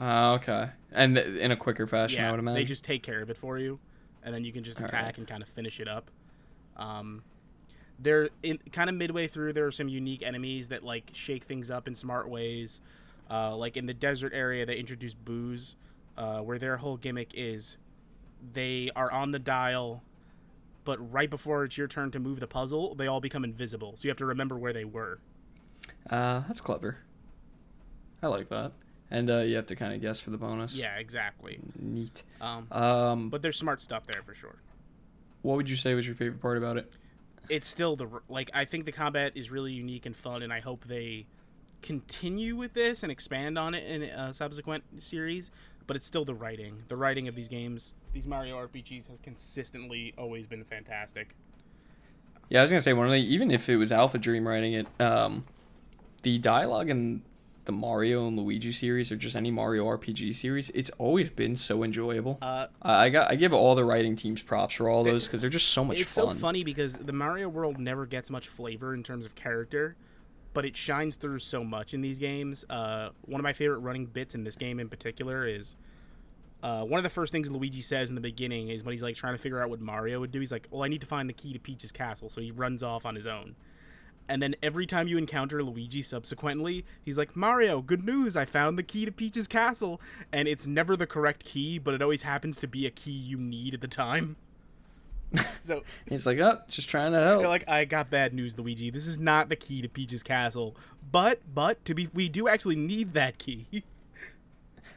Ah, okay. And th- in a quicker fashion, I would imagine. they just take care of it for you and then you can just attack right. and kind of finish it up um there in kind of midway through there are some unique enemies that like shake things up in smart ways uh, like in the desert area they introduce Boos uh, where their whole gimmick is they are on the dial but right before it's your turn to move the puzzle they all become invisible so you have to remember where they were Uh, that's clever. I like that. And uh, you have to kind of guess for the bonus. yeah exactly Neat. um, Um, but there's smart stuff there for sure what would you say was your favorite part about it? it's still the like I think the combat is really unique and fun, and I hope they continue with this and expand on it in a subsequent series. But it's still the writing. The writing of these games, these Mario RPGs, has consistently always been fantastic. Yeah, I was gonna say one of the even if it was Alpha Dream writing it, um, the dialogue in the Mario and Luigi series or just any Mario RPG series, it's always been so enjoyable. Uh, I I got I give all the writing teams props for all those because they're just so much it's fun. so funny because the Mario world never gets much flavor in terms of character, but it shines through so much in these games. Uh, one of my favorite running bits in this game in particular is uh, one of the first things Luigi says in the beginning is when he's like trying to figure out what Mario would do. He's like, "Well, I need to find the key to Peach's castle," so he runs off on his own. And then every time you encounter Luigi subsequently, he's like, Mario, good news, I found the key to Peach's castle. And it's never the correct key, but it always happens to be a key you need at the time. so He's like, oh, just trying to help. you're like, I got bad news, Luigi. This is not the key to Peach's castle. But, but, to be, we do actually need that key.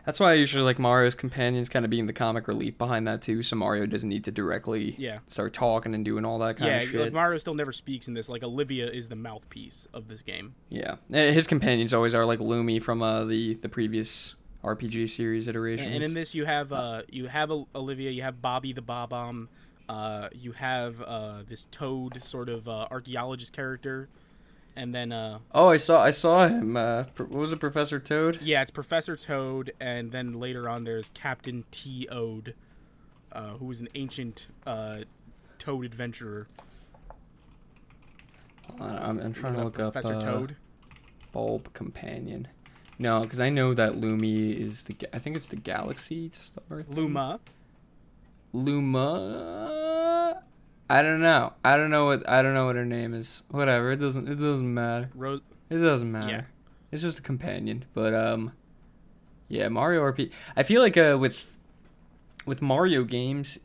That's why I usually like Mario's companions kind of being the comic relief behind that too, so Mario doesn't need to directly Yeah. start talking and doing all that kind yeah, of shit. Yeah, like Mario still never speaks in this. Like, Olivia is the mouthpiece of this game. yeah, And his companions always are like Lumi from uh, the the previous RPG series iterations. And, and in this, you have uh, you have Olivia, you have Bobby the Bob-omb, uh, you have uh, this Toad sort of uh, archaeologist character, and then uh, oh, I saw I saw him. Uh, pr- what was it, Professor Toad? yeah, it's Professor Toad, and then later on there's Captain T. Ode, uh, who was an ancient uh, Toad adventurer. I'm, I'm trying to look up Professor Toad. Bulb Companion. No, because I know that Lumi is the. I think it's the Galaxy Star. thing? Luma. Luma. I don't know. I don't know what I don't know what her name is. Whatever. It doesn't. It doesn't matter. Rose. It doesn't matter. Yeah. It's just a companion. But um, yeah, Mario RP. I feel like uh with with Mario games,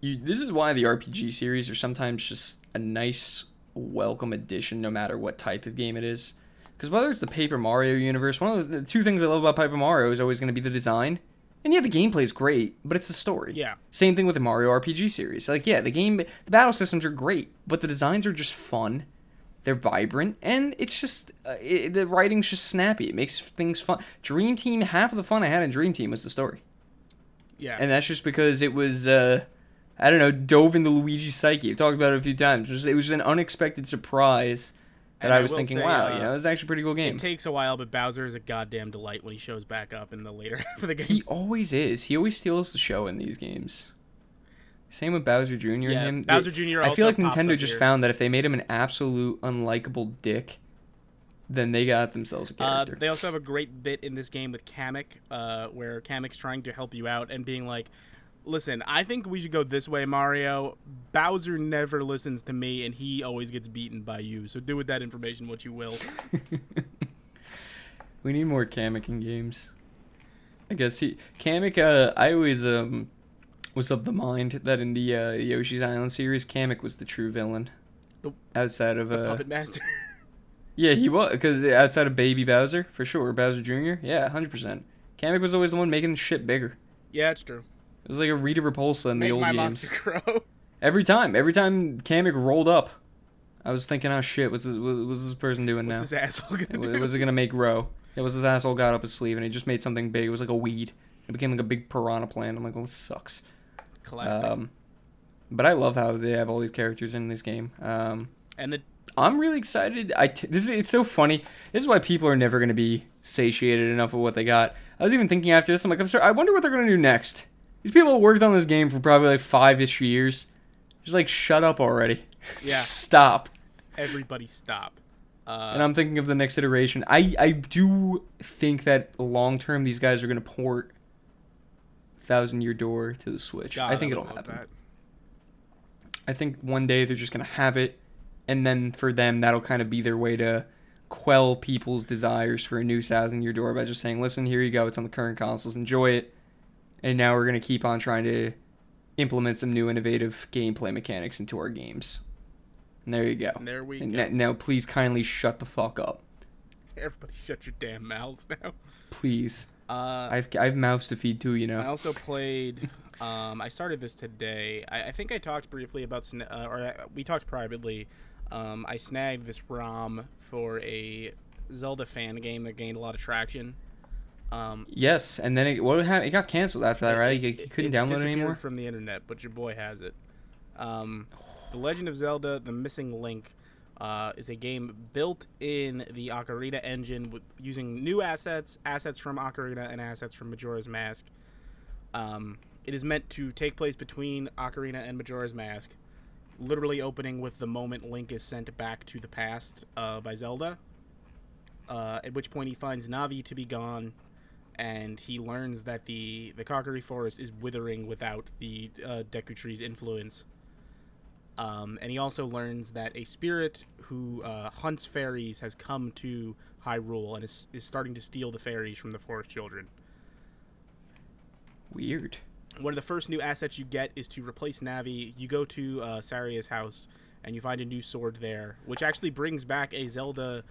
you this is why the RPG series are sometimes just a nice welcome addition, no matter what type of game it is. Because whether it's the Paper Mario universe, one of the, the two things I love about Paper Mario is always going to be the design. And yeah, the gameplay is great, but it's the story. Yeah. Same thing with the Mario RPG series. Like, yeah, the game, the battle systems are great, but the designs are just fun. They're vibrant, and it's just uh, it, the writing's just snappy. It makes things fun. Dream Team, half of the fun I had in Dream Team was the story, Yeah. and that's just because it was. Uh, I don't know, dove into Luigi's psyche. I've talked about it a few times. It was, it was an unexpected surprise And I was thinking, say, wow, uh, you know, it's actually a pretty cool game. it takes a while, but Bowser is a goddamn delight when he shows back up in the later half of the game. He always is. He always steals the show in these games. Same with Bowser Jr. and yeah, him. Bowser They- Jr. I feel like Nintendo just here. found that if they made him an absolute unlikable dick, then they got themselves a Uh, character. they also have a great bit in this game with Kamek, uh, where Kamek's trying to help you out and being like, "Listen, I think we should go this way, Mario. Bowser never listens to me, and he always gets beaten by you. So do with that information what you will." we need more Kamek in games. I guess he Kamek. Uh, I always um was of the mind that in the uh, Yoshi's Island series, Kamek was the true villain. The- outside of uh, puppet master. yeah, he was because outside of Baby Bowser for sure, Bowser Jr. Yeah, hundred percent. Kamek was always the one making shit bigger. yeah, it's true. It was like a Rita Repulsa in the old my games. Every time, every time Kamek rolled up, I was thinking, "Oh shit, what's this, what's this person doing What's now? this asshole gonna do? was it gonna make grow? It was his asshole got up his sleeve and he just made something big. It was like a weed. It became like a big piranha plant. I'm like, oh, this sucks. Classic. Um, but I love how they have all these characters in this game. Um, and the I'm really excited. I t- this is, it's so funny. This is why people are never gonna be satiated enough of what they got. I was even thinking after this, I'm like, I'm sorry. I wonder what they're gonna do next. These people worked on this game for probably like five ish years. Just like, shut up already. Yeah. Stop. everybody stop. Uh, and I'm thinking of the next iteration. I I do think that long term these guys are gonna port Thousand Year Door to the Switch. God, I think would it'll happen. that. I think one day they're just gonna have it, and then for them that'll kind of be their way to quell people's desires for a new Thousand Year Door by just saying, "Listen, here you go. It's on the current consoles. Enjoy it." And now we're gonna keep on trying to implement some new innovative gameplay mechanics into our games. And there you go. And there we And go. n- now, please kindly shut the fuck up, Everybody, shut your damn mouths now. please. Uh, I've I've mouths to feed too, you know. I also played. Um, I started this today. I, I think I talked briefly about, sna- uh, or uh, we talked privately. Um, I snagged this ROM for a Zelda fan game that gained a lot of traction. Um, Yes, and then it what happened? It got canceled after that, right? You, couldn't download it anymore. from the internet, but your boy has it. Um, the Legend of Zelda: The Missing Link uh, is a game built in the Ocarina engine with using new assets, assets from Ocarina, and assets from Majora's Mask. Um, it is meant to take place between Ocarina and Majora's Mask, literally opening with the moment Link is sent back to the past uh, by Zelda. Uh, at which point he finds Navi to be gone, and he learns that the the Kokiri forest is withering without the uh, Deku Tree's influence. Um, and he also learns that a spirit who uh, hunts fairies has come to Hyrule and is, is starting to steal the fairies from the forest children. Weird. One of the first new assets you get is to replace Navi. You go to uh, Saria's house and you find a new sword there, which actually brings back a Zelda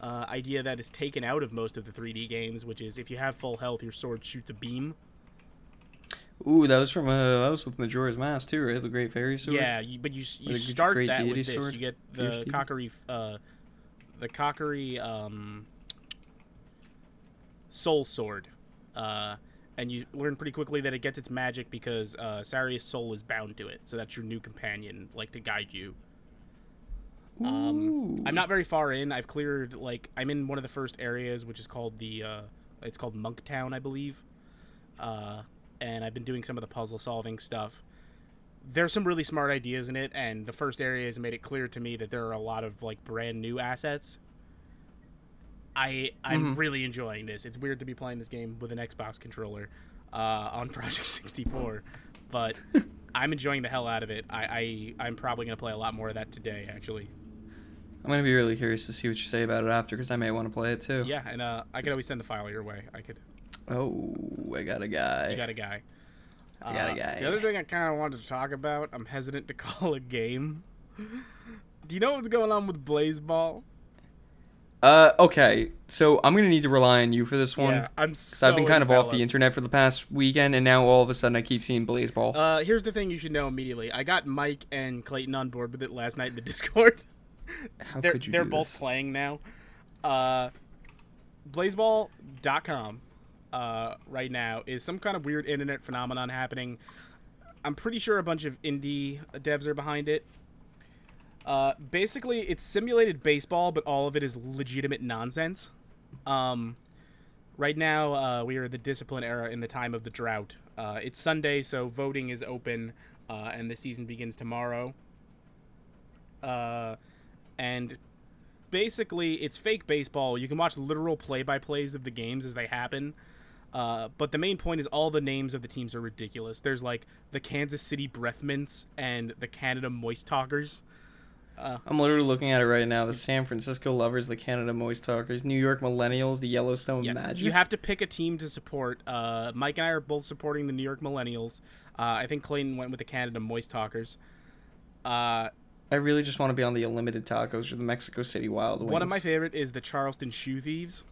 uh, idea that is taken out of most of the 3D games, which is if you have full health, your sword shoots a beam. Ooh, that was from uh, that was with Majora's Mask too, right? The Great Fairy Sword. Yeah, you, but you you the start Great that with this. Sword? You get the? Kokiri, uh, the Kokiri um, Soul Sword, uh, and you learn pretty quickly that it gets its magic because uh, Saria's soul is bound to it. So that's your new companion, like to guide you. Um, I'm not very far in. I've cleared like I'm in one of the first areas, which is called the uh, it's called Monk Town, I believe. Uh, and I've been doing some of the puzzle solving stuff. There's some really smart ideas in it, and the first area has made it clear to me that there are a lot of like brand new assets. I I'm Mhm. really enjoying this. It's weird to be playing this game with an Xbox controller uh, on Project 64, but I'm enjoying the hell out of it. I, I I'm probably gonna play a lot more of that today, actually. I'm gonna be really curious to see what you say about it after, because I may want to play it too. Yeah, and uh, I could always send the file your way. I could. Oh, I got a guy. You got a guy. I got a Uh, guy. The other thing I kind of wanted to talk about, I'm hesitant to call a game. Do you know what's going on with Blaseball? Uh, okay. So I'm gonna need to rely on you for this one. Yeah, I'm so I've been kind of off the internet for the past weekend, and now all of a sudden I keep seeing Blaseball. Uh, here's the thing you should know immediately. I got Mike and Clayton on board with it last night in the Discord. How they're could you they're both this? playing now. Uh, Blaseball.com uh, right now is some kind of weird internet phenomenon happening. I'm pretty sure a bunch of indie devs are behind it. Uh, basically, it's simulated baseball, but all of it is legitimate nonsense. Um, right now, uh, we are the discipline era in the time of the drought. Uh, it's Sunday, so voting is open, uh, and the season begins tomorrow. Uh, and basically, it's fake baseball. You can watch literal play-by-plays of the games as they happen. Uh, but the main point is all the names of the teams are ridiculous. There's like the Kansas City Breath Mints and the Canada Moist Talkers. I'm literally looking at it right now. The San Francisco Lovers, the Canada Moist Talkers, New York Millennials, the Yellowstone Yes, Magic. you have to pick a team to support. Uh, Mike and I are both supporting the New York Millennials. Uh, I think Clayton went with the Canada Moist Talkers. Uh, I really just want to be on the Unlimited Tacos or the Mexico City Wild Wings. one of my favorite is the Charleston Shoe Thieves.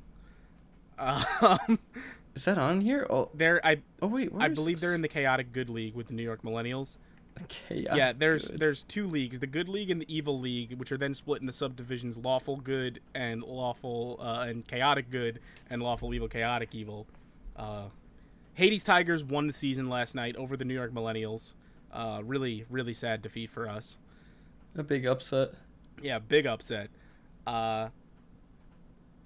Um, Is that on here? Oh, they're I oh wait. I believe they're in the Chaotic Good League with the New York Millennials. Okay, yeah, there's there's two leagues, the Good League and the Evil League, which are then split into subdivisions: Lawful Good and Lawful uh, and Chaotic Good and Lawful Evil, Chaotic Evil. Uh, Hades Tigers won the season last night over the New York Millennials. Uh, really, really sad defeat for us. A big upset. Yeah, big upset. Uh,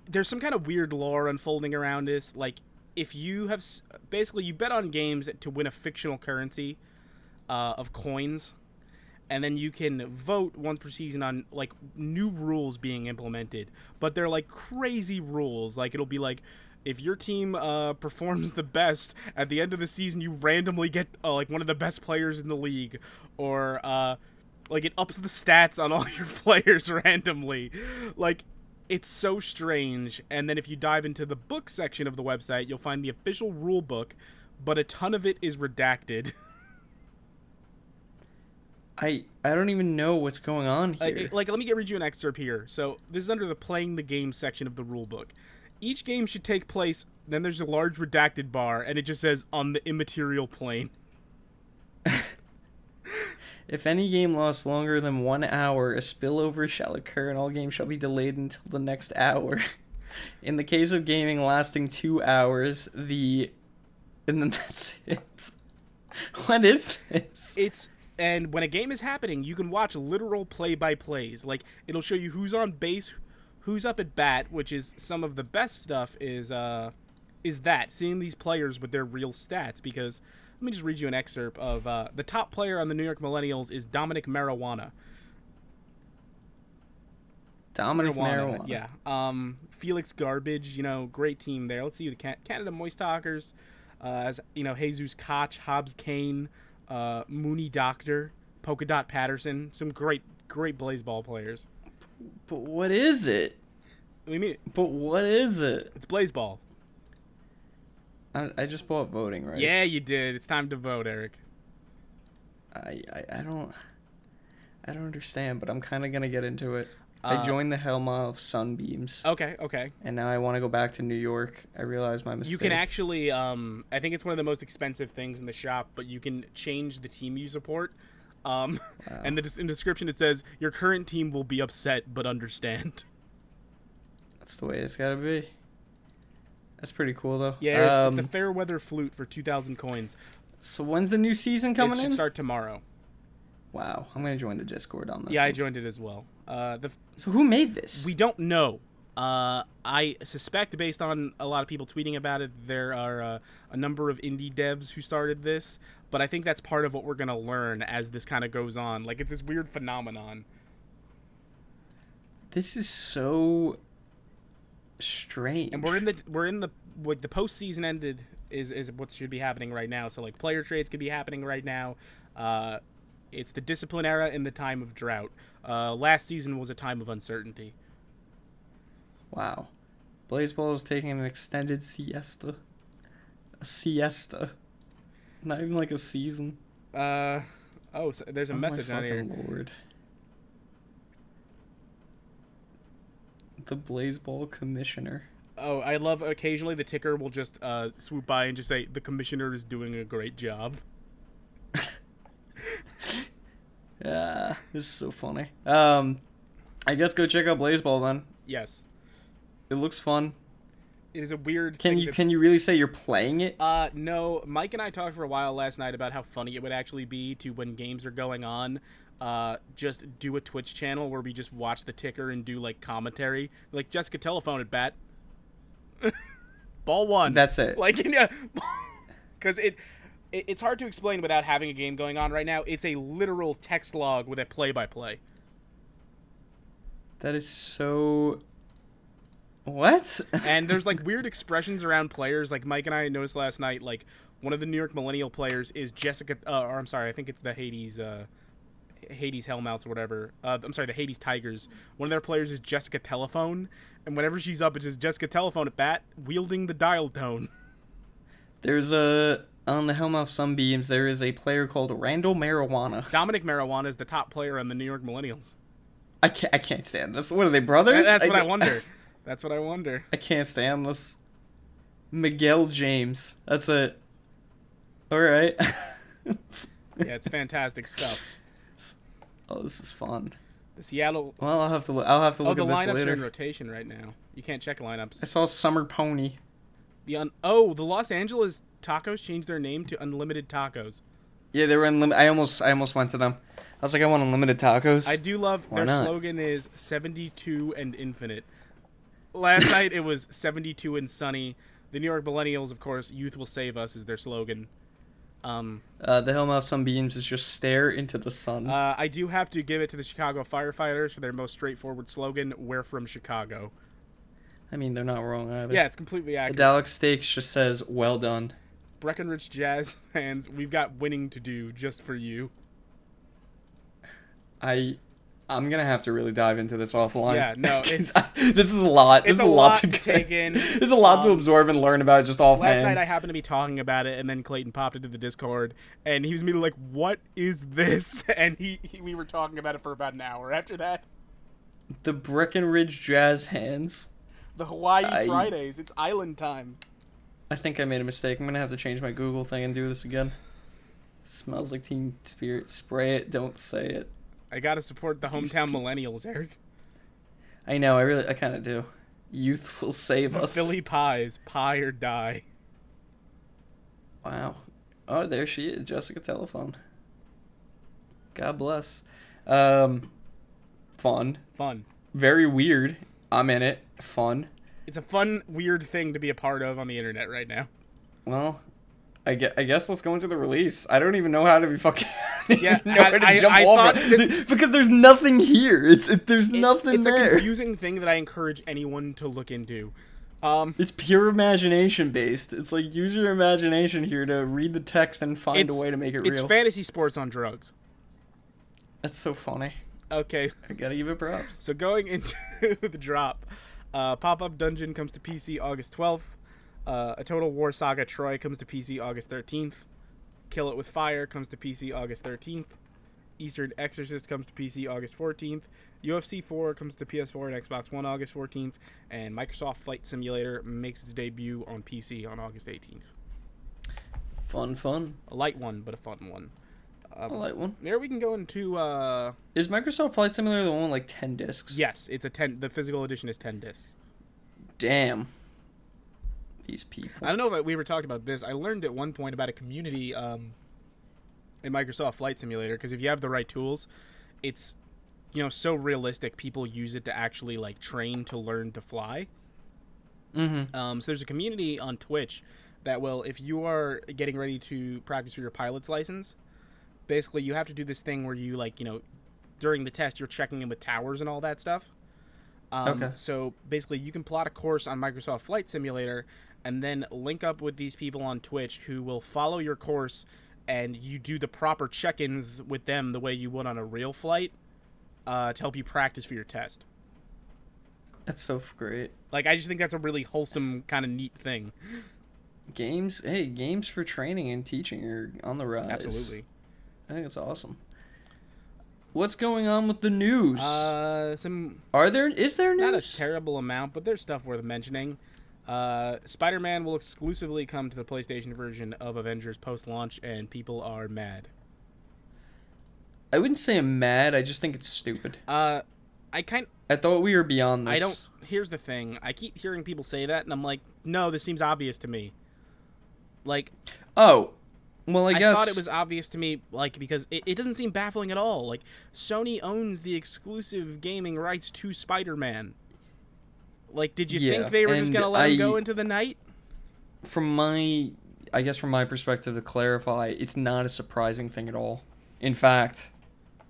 there's some kind of weird lore unfolding around this. Like, if you have basically you bet on games to win a fictional currency uh, of coins, and then you can vote once per season on like new rules being implemented. But they're like crazy rules. Like it'll be like. If your team uh, performs the best at the end of the season, you randomly get uh, like one of the best players in the league, or uh, like it ups the stats on all your players randomly. Like it's so strange. And then if you dive into the book section of the website you'll find the official rule book but a ton of it is redacted. I I don't even know what's going on here. like, like let me get read you an excerpt here. So this is under the playing the game section of the rule book. Each game should take place then there's a large redacted bar and it just says on the immaterial plane If any game lasts longer than one hour, a spillover shall occur, and all games shall be delayed until the next hour. In the case of gaming lasting two hours, the and then that's it. What is this? it's and when a game is happening you can watch literal play by plays like it'll show you who's on base who's up at bat which is some of the best stuff is uh is that seeing these players with their real stats because let me just read you an excerpt of uh, the top player on the New York Millennials is Dominic Marijuana. Dominic Marijuana. Yeah. Um, Felix Garbage, you know, great team there. Let's see the Can- Canada Moist Talkers, uh, as you know, Jesus Koch, Hobbs Kane, uh, Mooney Doctor, Polka Dot Patterson, some great, great Blaseball players. But what is it? We mean But what is it? it's Blaseball. I, I just bought voting rights. Yeah, you did. It's time to vote, Eric. I, I I don't I don't understand, but I'm kind of gonna get into it. Uh, I joined the Helma of Sunbeams, Okay, okay. and now I want to go back to New York. I realized my mistake. You can actually, um, I think it's one of the most expensive things in the shop, but you can change the team you support. Um, and the, in the description it says your current team will be upset but understand. That's the way it's gotta be. That's pretty cool though. Yeah, it's, Um, it's the Fairweather Flute for two thousand coins. so when's the new season coming it should in? start tomorrow. Wow, I'm gonna join the Discord on this. Yeah, I joined it as well. Uh, the So who made this? we don't know. Uh, I suspect, based on a lot of people tweeting about it, there are uh, a number of indie devs who started this. But I think that's part of what we're gonna learn as this kind of goes on. Like it's this weird phenomenon. This is so strange. and we're in the we're in the like the postseason ended is is what should be happening right now. So like player trades could be happening right now. Uh, it's the discipline era in the time of drought. Uh, last season was a time of uncertainty. Wow. Blaseball is taking an extended siesta. A siesta. Not even like a season. Uh, oh, so there's a Oh message on here. Lord. The Blaseball Commissioner. Oh, I love occasionally the ticker will just uh, swoop by and just say the commissioner is doing a great job. Yeah, this is so funny. Um, I guess go check out Blaseball then. Yes, It looks fun. it is a weird. Can you can you really say you're playing it? Uh, no. Mike and I talked for a while last night about how funny it would actually be to when games are going on, uh, just do a Twitch channel where we just watch the ticker and do like commentary, like Jessica telephone at bat. Ball one. That's it. Like yeah, because it, it it's hard to explain without having a game going on right now. It's a literal text log with a play by play. That is so. What? and there's like weird expressions around players. Like Mike and I noticed last night, like one of the New York Millennial players is Jessica, uh, or I'm sorry, I think it's the Hades, uh, Hades Hellmouths or whatever. Uh, I'm sorry, the Hades Tigers. One of their players is Jessica Telephone, and whenever she's up, it's just Jessica Telephone at bat, wielding the dial tone. There's a on the Hellmouth Sunbeams. There is a player called Randall Marijuana. Dominic Marijuana is the top player on the New York Millennials. I can't. I can't stand this. What are they brothers? That's what I don't- wonder. That's what I wonder. I can't stand this. Miguel James. That's it. All right. Yeah, it's fantastic stuff. Oh, this is fun. The Seattle. Well, I'll have to. look- I'll have to Oh, look the at this later. the lineups are in rotation right now. You can't check lineups. I saw Summer Pony. The un- oh, the Los Angeles Tacos changed their name to Unlimited Tacos. Yeah, they were unlimited. I almost. I almost went to them. I was like, I want unlimited tacos. I do love Why their not? slogan is 72 and infinite. Last night it was 72 and sunny. The New York Millennials, of course, youth will save us is their slogan. Um, Uh, the Helm of Sunbeams is just stare into the sun. uh, I do have to give it to the Chicago firefighters for their most straightforward slogan, "We're from Chicago." I mean, they're not wrong either. Yeah, it's completely The accurate. Dallas Steaks just says, "Well done." Breckenridge Jazz hands, we've got winning to do just for you. I, I'm gonna have to really dive into this offline. Yeah, no, it's- I- this is a lot. This is a lot, lot to, to take in. There's a lot to Um, absorb and learn about just offhand. Last night I happened to be talking about it, and then Clayton popped into the Discord, and he was immediately like, "What is this?" And he, he we were talking about it for about an hour. After that, the Breckenridge Jazz hands. the Hawaii I- Fridays, it's island time. I think I made a mistake. I'm gonna have to change my Google thing and do this again. Smells like Teen Spirit. Spray it. Don't say it. I gotta support the hometown millennials, Eric. I know. I really. I kind of do. Youth will save The us. Philly pies, pie or die. Wow. Oh, there she is, Jessica Telephone. God bless. Um, fun. Fun. Very weird. I'm in it. Fun. It's a fun, weird thing to be a part of on the internet right now. Well, I guess, I guess let's go into the release. I don't even know how to be fucking. Yeah, even know how to I- I- jump I off thought this- because there's nothing here. It's it, there's It- nothing it's a there. confusing thing that I encourage anyone to look into. Um, It's pure imagination based. It's like use your imagination here to read the text and find a way to make it it's real. fantasy sports on drugs. That's so funny. Okay, I gotta give it props. So going into the drop, uh, Pop Up Dungeon comes to PC August 12th. Uh, a Total War Saga Troy comes to PC August 13th. Kill It with Fire comes to PC August 13th. Eastern Exorcist comes to PC August 14th. UFC 4 comes to PS4 and Xbox One August 14th. And Microsoft Flight Simulator makes its debut on PC on August 18th. Fun, fun. A light one, but a fun one. Um, like one. there we can go into. Uh, Is Microsoft Flight Simulator the one with like ten discs? yes, it's a 10. The physical edition is 10 discs. Damn. These people. I don't know if we ever talked about this. I learned at one point about a community um, in Microsoft Flight Simulator because if you have the right tools, it's you know so realistic. People use it to actually like train to learn to fly. Mm-hmm. Um, so there's a community on Twitch that will, if you are getting ready to practice for your pilot's license, basically you have to do this thing where you like you know during the test you're checking in with towers and all that stuff. Um, Okay. So basically, you can plot a course on Microsoft Flight Simulator, and then link up with these people on Twitch who will follow your course, and you do the proper check-ins with them the way you would on a real flight uh, to help you practice for your test. That's so great. Like, I just think that's a really wholesome kind of neat thing. Games, hey, games for training and teaching are on the rise. Absolutely. I think it's awesome. What's going on with the news? Uh, some are there? Is there not a terrible amount, but there's stuff worth mentioning. Uh, Spider-Man will exclusively come to the PlayStation version of Avengers post-launch, and people are mad. I wouldn't say I'm mad. I just think it's stupid. Uh, I kind I thought we were beyond this. I don't. Here's the thing. I keep hearing people say that, and I'm like, no, this seems obvious to me. Like, Oh, well, I, I, guess I thought it was obvious to me, like because it, it doesn't seem baffling at all. Like, Sony owns the exclusive gaming rights to Spider-Man. Like, did you Yeah, think they were just gonna let him go into the night? from my I guess from my perspective to clarify, it's not a surprising thing at all. In fact,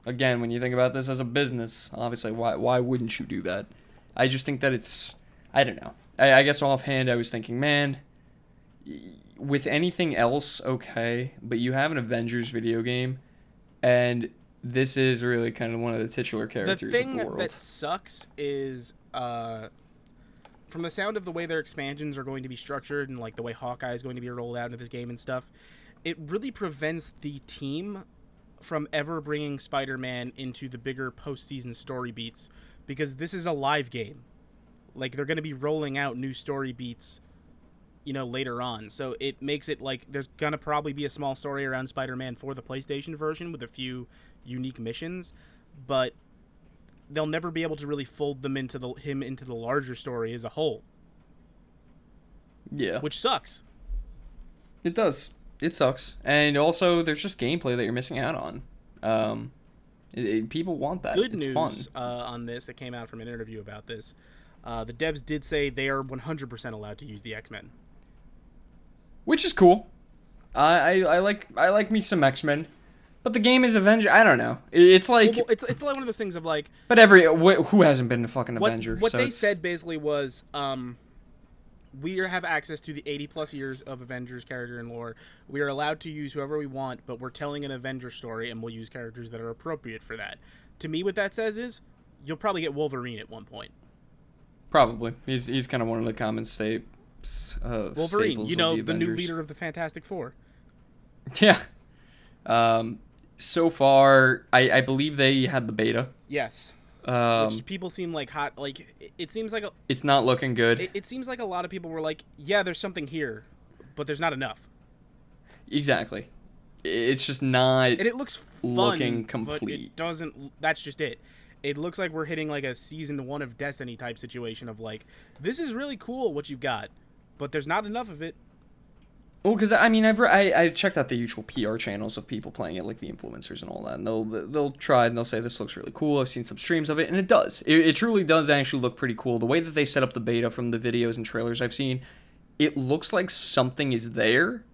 again, when you think about this as a business, obviously why why wouldn't you do that? I just think that it's I don't know. I, I guess offhand I was thinking, man, with anything else, okay, but you have an Avengers video game, and this is really kind of one of the titular The characters thing of the that sucks is, uh, from the sound of the way their expansions are going to be structured and like the way Hawkeye is going to be rolled out into this game and stuff, it really prevents the team from ever bringing Spider-Man into the bigger postseason story beats because this is a live game. Like they're going to be rolling out new story beats, you know, later on. So it makes it like there's going to probably be a small story around Spider-Man for the PlayStation version with a few unique missions, but they'll never be able to really fold them into the him into the larger story as a whole, yeah. which sucks. It does. It sucks, and also there's just gameplay that you're missing out on. Um, it, it- people want that. Good it's news fun. uh, on this that came out from an interview about this. Uh, the devs did say they are 100% allowed to use the X Men. which is cool. I, I I like I like me some X Men, but the game is Avenger. I don't know. It's like, Well, it's it's like one of those things of like but every wh- who hasn't been a fucking what Avenger? what so they it's- said basically was um, we have access to the 80 plus years of Avengers character and lore. We are allowed to use whoever we want, but we're telling an Avenger story, and we'll use characters that are appropriate for that. To me, what that says is you'll probably get Wolverine at one point. probably he's he's kind of one of the common staples. Uh, Wolverine, staples you know, the, the, new leader of the Fantastic Four. Yeah. Um. So far, I I believe they had the beta. Yes, Um. which people seem like hot. Like it, it seems like a, it's not looking good. it, it seems like a lot of people were like, yeah, there's something here, but there's not enough, exactly. It's just not. and it looks fun, Looking But complete. it doesn't. That's just it. It looks like we're hitting like a season one of Destiny type situation of like, this is really cool what you've got, but there's not enough of it. Well, because I mean, I've re- I I checked out the usual PR channels of people playing it, like the influencers and all that, and they'll they'll try and they'll say this looks really cool. I've seen some streams of it, and it does. It, it truly does actually look pretty cool. The way that they set up the beta from the videos and trailers I've seen, it looks like something is there,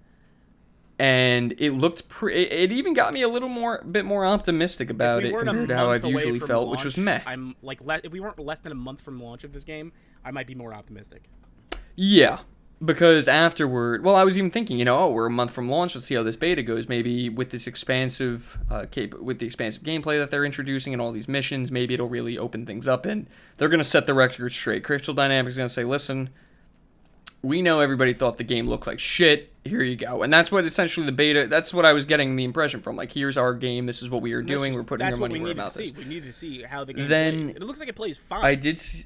and it looked pre- it, it even got me a little more bit more optimistic about we it compared to how I've usually felt, which was launch, meh. I'm like, le- if we weren't less than a month from launch of this game, I might be more optimistic. Yeah, because afterward, well, I was even thinking, you know, oh, we're a month from launch. Let's see how this beta goes. Maybe with this expansive, uh, cap- with the expansive gameplay that they're introducing and all these missions, maybe it'll really open things up and they're gonna set the record straight. Crystal Dynamics is gonna say, listen, we know everybody thought the game looked like shit. Here you go, and that's what essentially the beta. That's what I was getting the impression from. Like, here's our game. This is what we are doing. just- We're putting our money where our mouth to is. We needed to see how the game Then plays. It looks like it plays fine. I did. See,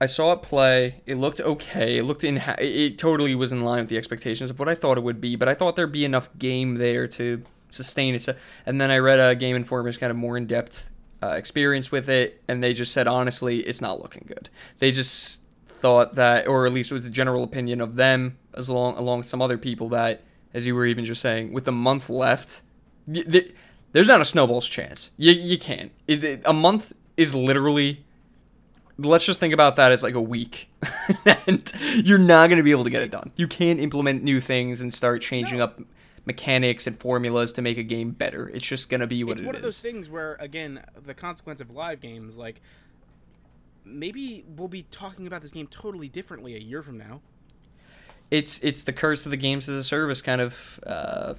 I saw it play. It looked okay. It looked in. It totally was in line with the expectations of what I thought it would be. But I thought there'd be enough game there to sustain it. And then I read a Game Informer's kind of more in depth uh, experience with it, and they just said honestly, it's not looking good. They just thought that, or at least it was the general opinion of them, as long along with some other people that, as you were even just saying, with a month left, there's not a snowball's chance. You you can't. It, it- a month is literally let's just think about that as like a week. And you're not going to be able to get it done. You can't implement new things and start changing No. up mechanics and formulas to make a game better. It's just going to be what it's it one of those things where again the consequence of live games like maybe we'll be talking about this game totally differently a year from now. It's it's the curse of the games as a service kind of uh,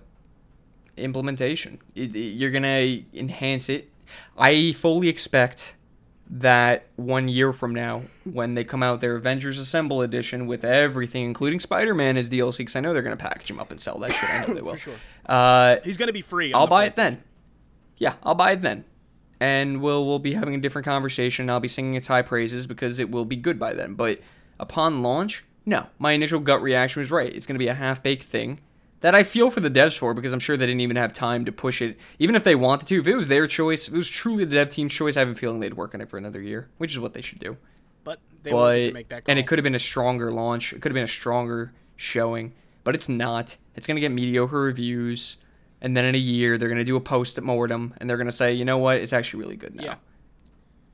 implementation. It, it- you're going to enhance it. I fully expect that one year from now, when they come out their Avengers Assemble edition with everything, including Spider-Man as DLC, because I know they're going to package him up and sell that shit. I know they will. for sure Uh, he's gonna be free I'll buy it then. Yeah, I'll buy it then, and we'll we'll be having a different conversation. I'll be singing its high praises because it will be good by then. But upon launch, no, my initial gut reaction was right. It's going to be a half baked thing that I feel for the devs for because I'm sure they didn't even have time to push it. Even if they wanted to, if it was their choice, if it was truly the dev team's choice, I have a feeling they'd work on it for another year, which is what they should do. But they wanted to But make that call. and it could have been a stronger launch. It could have been a stronger showing, but it's not. It's gonna get mediocre reviews, and then in a year they're gonna do a post at mortem, and they're gonna say, you know what, it's actually really good now. Yeah.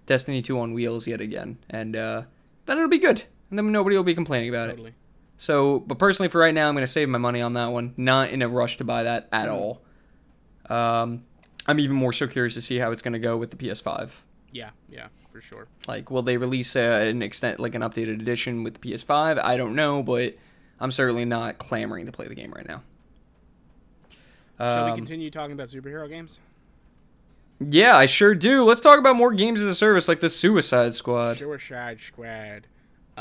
Destiny 2 on wheels yet again, and uh, then it'll be good, and then nobody will be complaining about it. So, but personally, for right now, I'm going to save my money on that one. Not in a rush to buy that at all. Um, I'm even more so curious to see how it's going to go with the PS5. Yeah, yeah, for sure. Like, will they release uh, an extent, like an updated edition with the PS5? I don't know, but I'm certainly not clamoring to play the game right now. Shall we Um, continue talking about superhero games? Yeah, I sure do. Let's talk about more games as a service, like the Suicide Squad. Suicide Squad.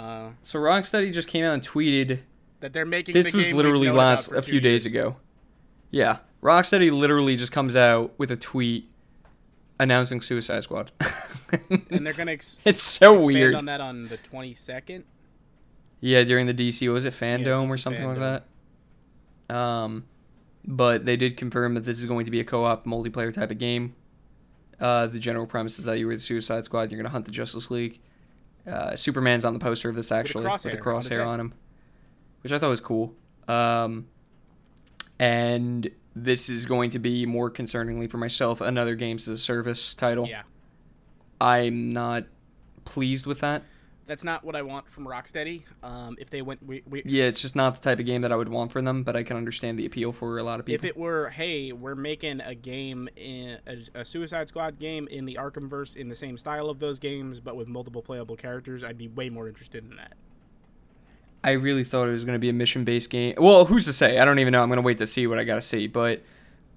Uh, So Rocksteady just came out and tweeted that they're making. This the was game literally we've known about last a few days ago. Yeah, Rocksteady literally just comes out with a tweet announcing Suicide Squad. and they're gonna ex- it's so expand weird. on that on the twenty second. Yeah, during the DC was it Fandom or something Fandom. like that. Um, but they did confirm that this is going to be a co-op multiplayer type of game. Uh, the general premise is that you were the Suicide Squad. You're to hunt the Justice League. Uh, Superman's on the poster of this actually with the crosshair on his crosshair on him, which I thought was cool. Um, and this is going to be more concerningly for myself another games as a service title. Yeah, I'm not pleased with that. That's not what I want from Rocksteady. Um, if they went, we, we, Yeah, it's just not the type of game that I would want from them, but I can understand the appeal for a lot of people. if it were, hey, we're making a game in a, a Suicide Squad game in the Arkhamverse in the same style of those games, but with multiple playable characters, I'd be way more interested in that. I really thought it was going to be a mission based game. Well, who's to say? I don't even know. I'm going to wait to see what I got to see. But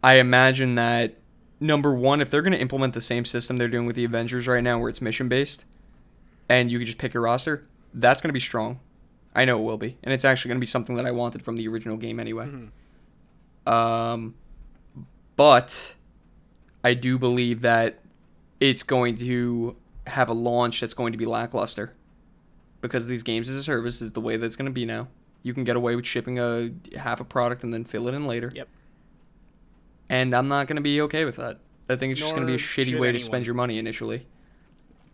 I imagine that, number one, if they're going to implement the same system they're doing with the Avengers right now, where it's mission based, and you can just pick your roster, that's going to be strong. I know it will be. And it's actually going to be something that I wanted from the original game anyway. Mhm. Um, but I do believe that it's going to have a launch that's going to be lackluster because these games as a service is the way that's going to be now. You can get away with shipping a half a product and then fill it in later. Yep. And I'm not going to be okay with that. I think it's just going to be a shitty way to anyone. spend your money initially.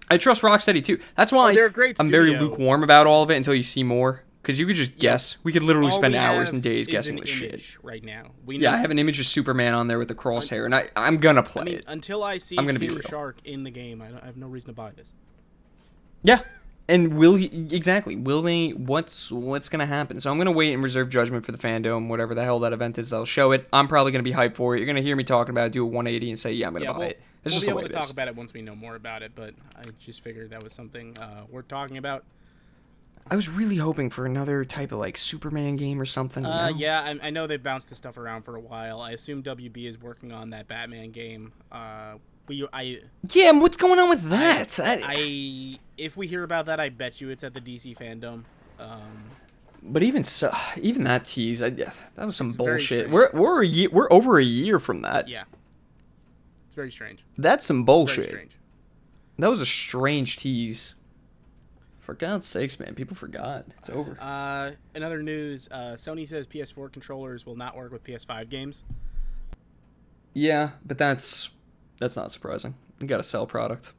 I trust Rocksteady too. That's why Oh, they're great I'm very lukewarm about all of it until you see more. Because you could just Yeah. guess. We could literally All spend hours and days guessing this shit. right now. We Yeah, I have an image of Superman on there with the crosshair, and I I'm gonna play I mean, it. until I see I'm gonna be real. Shark in the game, I, I have no reason to buy this. Yeah, and will he exactly? Will they? What's what's gonna happen? So I'm gonna wait and reserve judgment for the fandom, whatever the hell that event is. i'll show it. I'm probably gonna be hyped for it. You're gonna hear me talking about it, do a 180 and say, yeah, I'm gonna yeah, buy we'll, it. It's we'll just be able to talk is. about it once we know more about it. But I just figured that was something uh, worth talking about. I was really hoping for another type of like Superman game or something. Uh, yeah, I, I know they've bounced this stuff around for a while. I assume WB is working on that Batman game. Uh, we, I, Yeah, what's going on with that? I, I, if we hear about that, I bet you it's at the DC fandom. Um, but even so, even that tease, I, that was some bullshit. We're we're a year, we're over a year from that. yeah, it's very strange. That's some Very bullshit. strange. That was a strange tease. For God's sakes, man, people forgot. It's over. Uh, in other news, uh, Sony says PS4 controllers will not work with PS5 games. Yeah, but that's that's not surprising. You got to sell product.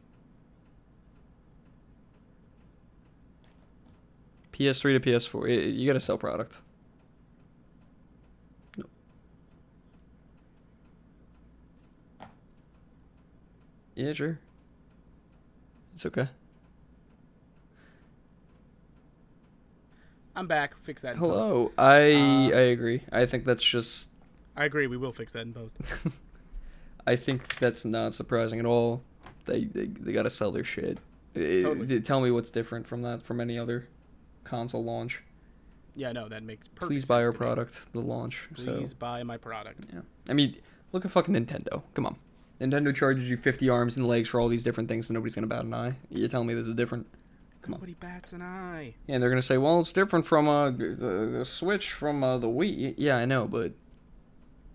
PS3 to PS4, you got to sell product. Yeah, sure. It's okay. I'm back. Fix that. In post. Hello. I Uh, I agree. I think that's just I agree. We will fix that in post. I think that's not surprising at all. They they, they got to sell their shit. Eh, Totally. tell me what's different from that from any other console launch. Yeah, no, that makes perfect Please buy our to me. product, the launch. Please So buy my product. yeah, I mean, look at fucking Nintendo. Come on, Nintendo charges you fifty arms and legs for all these different things, and nobody's gonna bat an eye. You're telling me this is different? Come on. Nobody bats an eye. And they're gonna say, well, it's different from uh, the, the Switch from uh, the Wii. Yeah, I know, but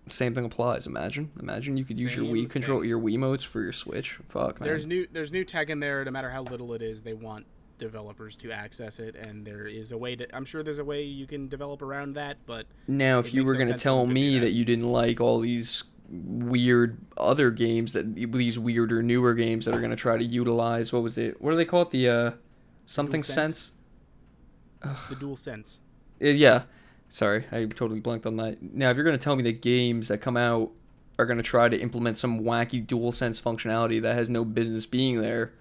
same thing applies. Imagine, imagine you could use your Wii control, your Wii modes for your Switch. Fuck, man. There's new there's new tech in there. No matter how little it is, they want developers to access it, and there is a way to. I'm sure there's a way you can develop around that, but Now, if you were no going to tell to me that. that you didn't like all these weird other games that these weirder newer games that are going to try to utilize what was it? What do they call it? The uh something sense? DualSense. the dual sense. Uh, yeah. Sorry, I totally blanked on that. Now, if you're going to tell me that games that come out are going to try to implement some wacky dual sense functionality that has no business being there,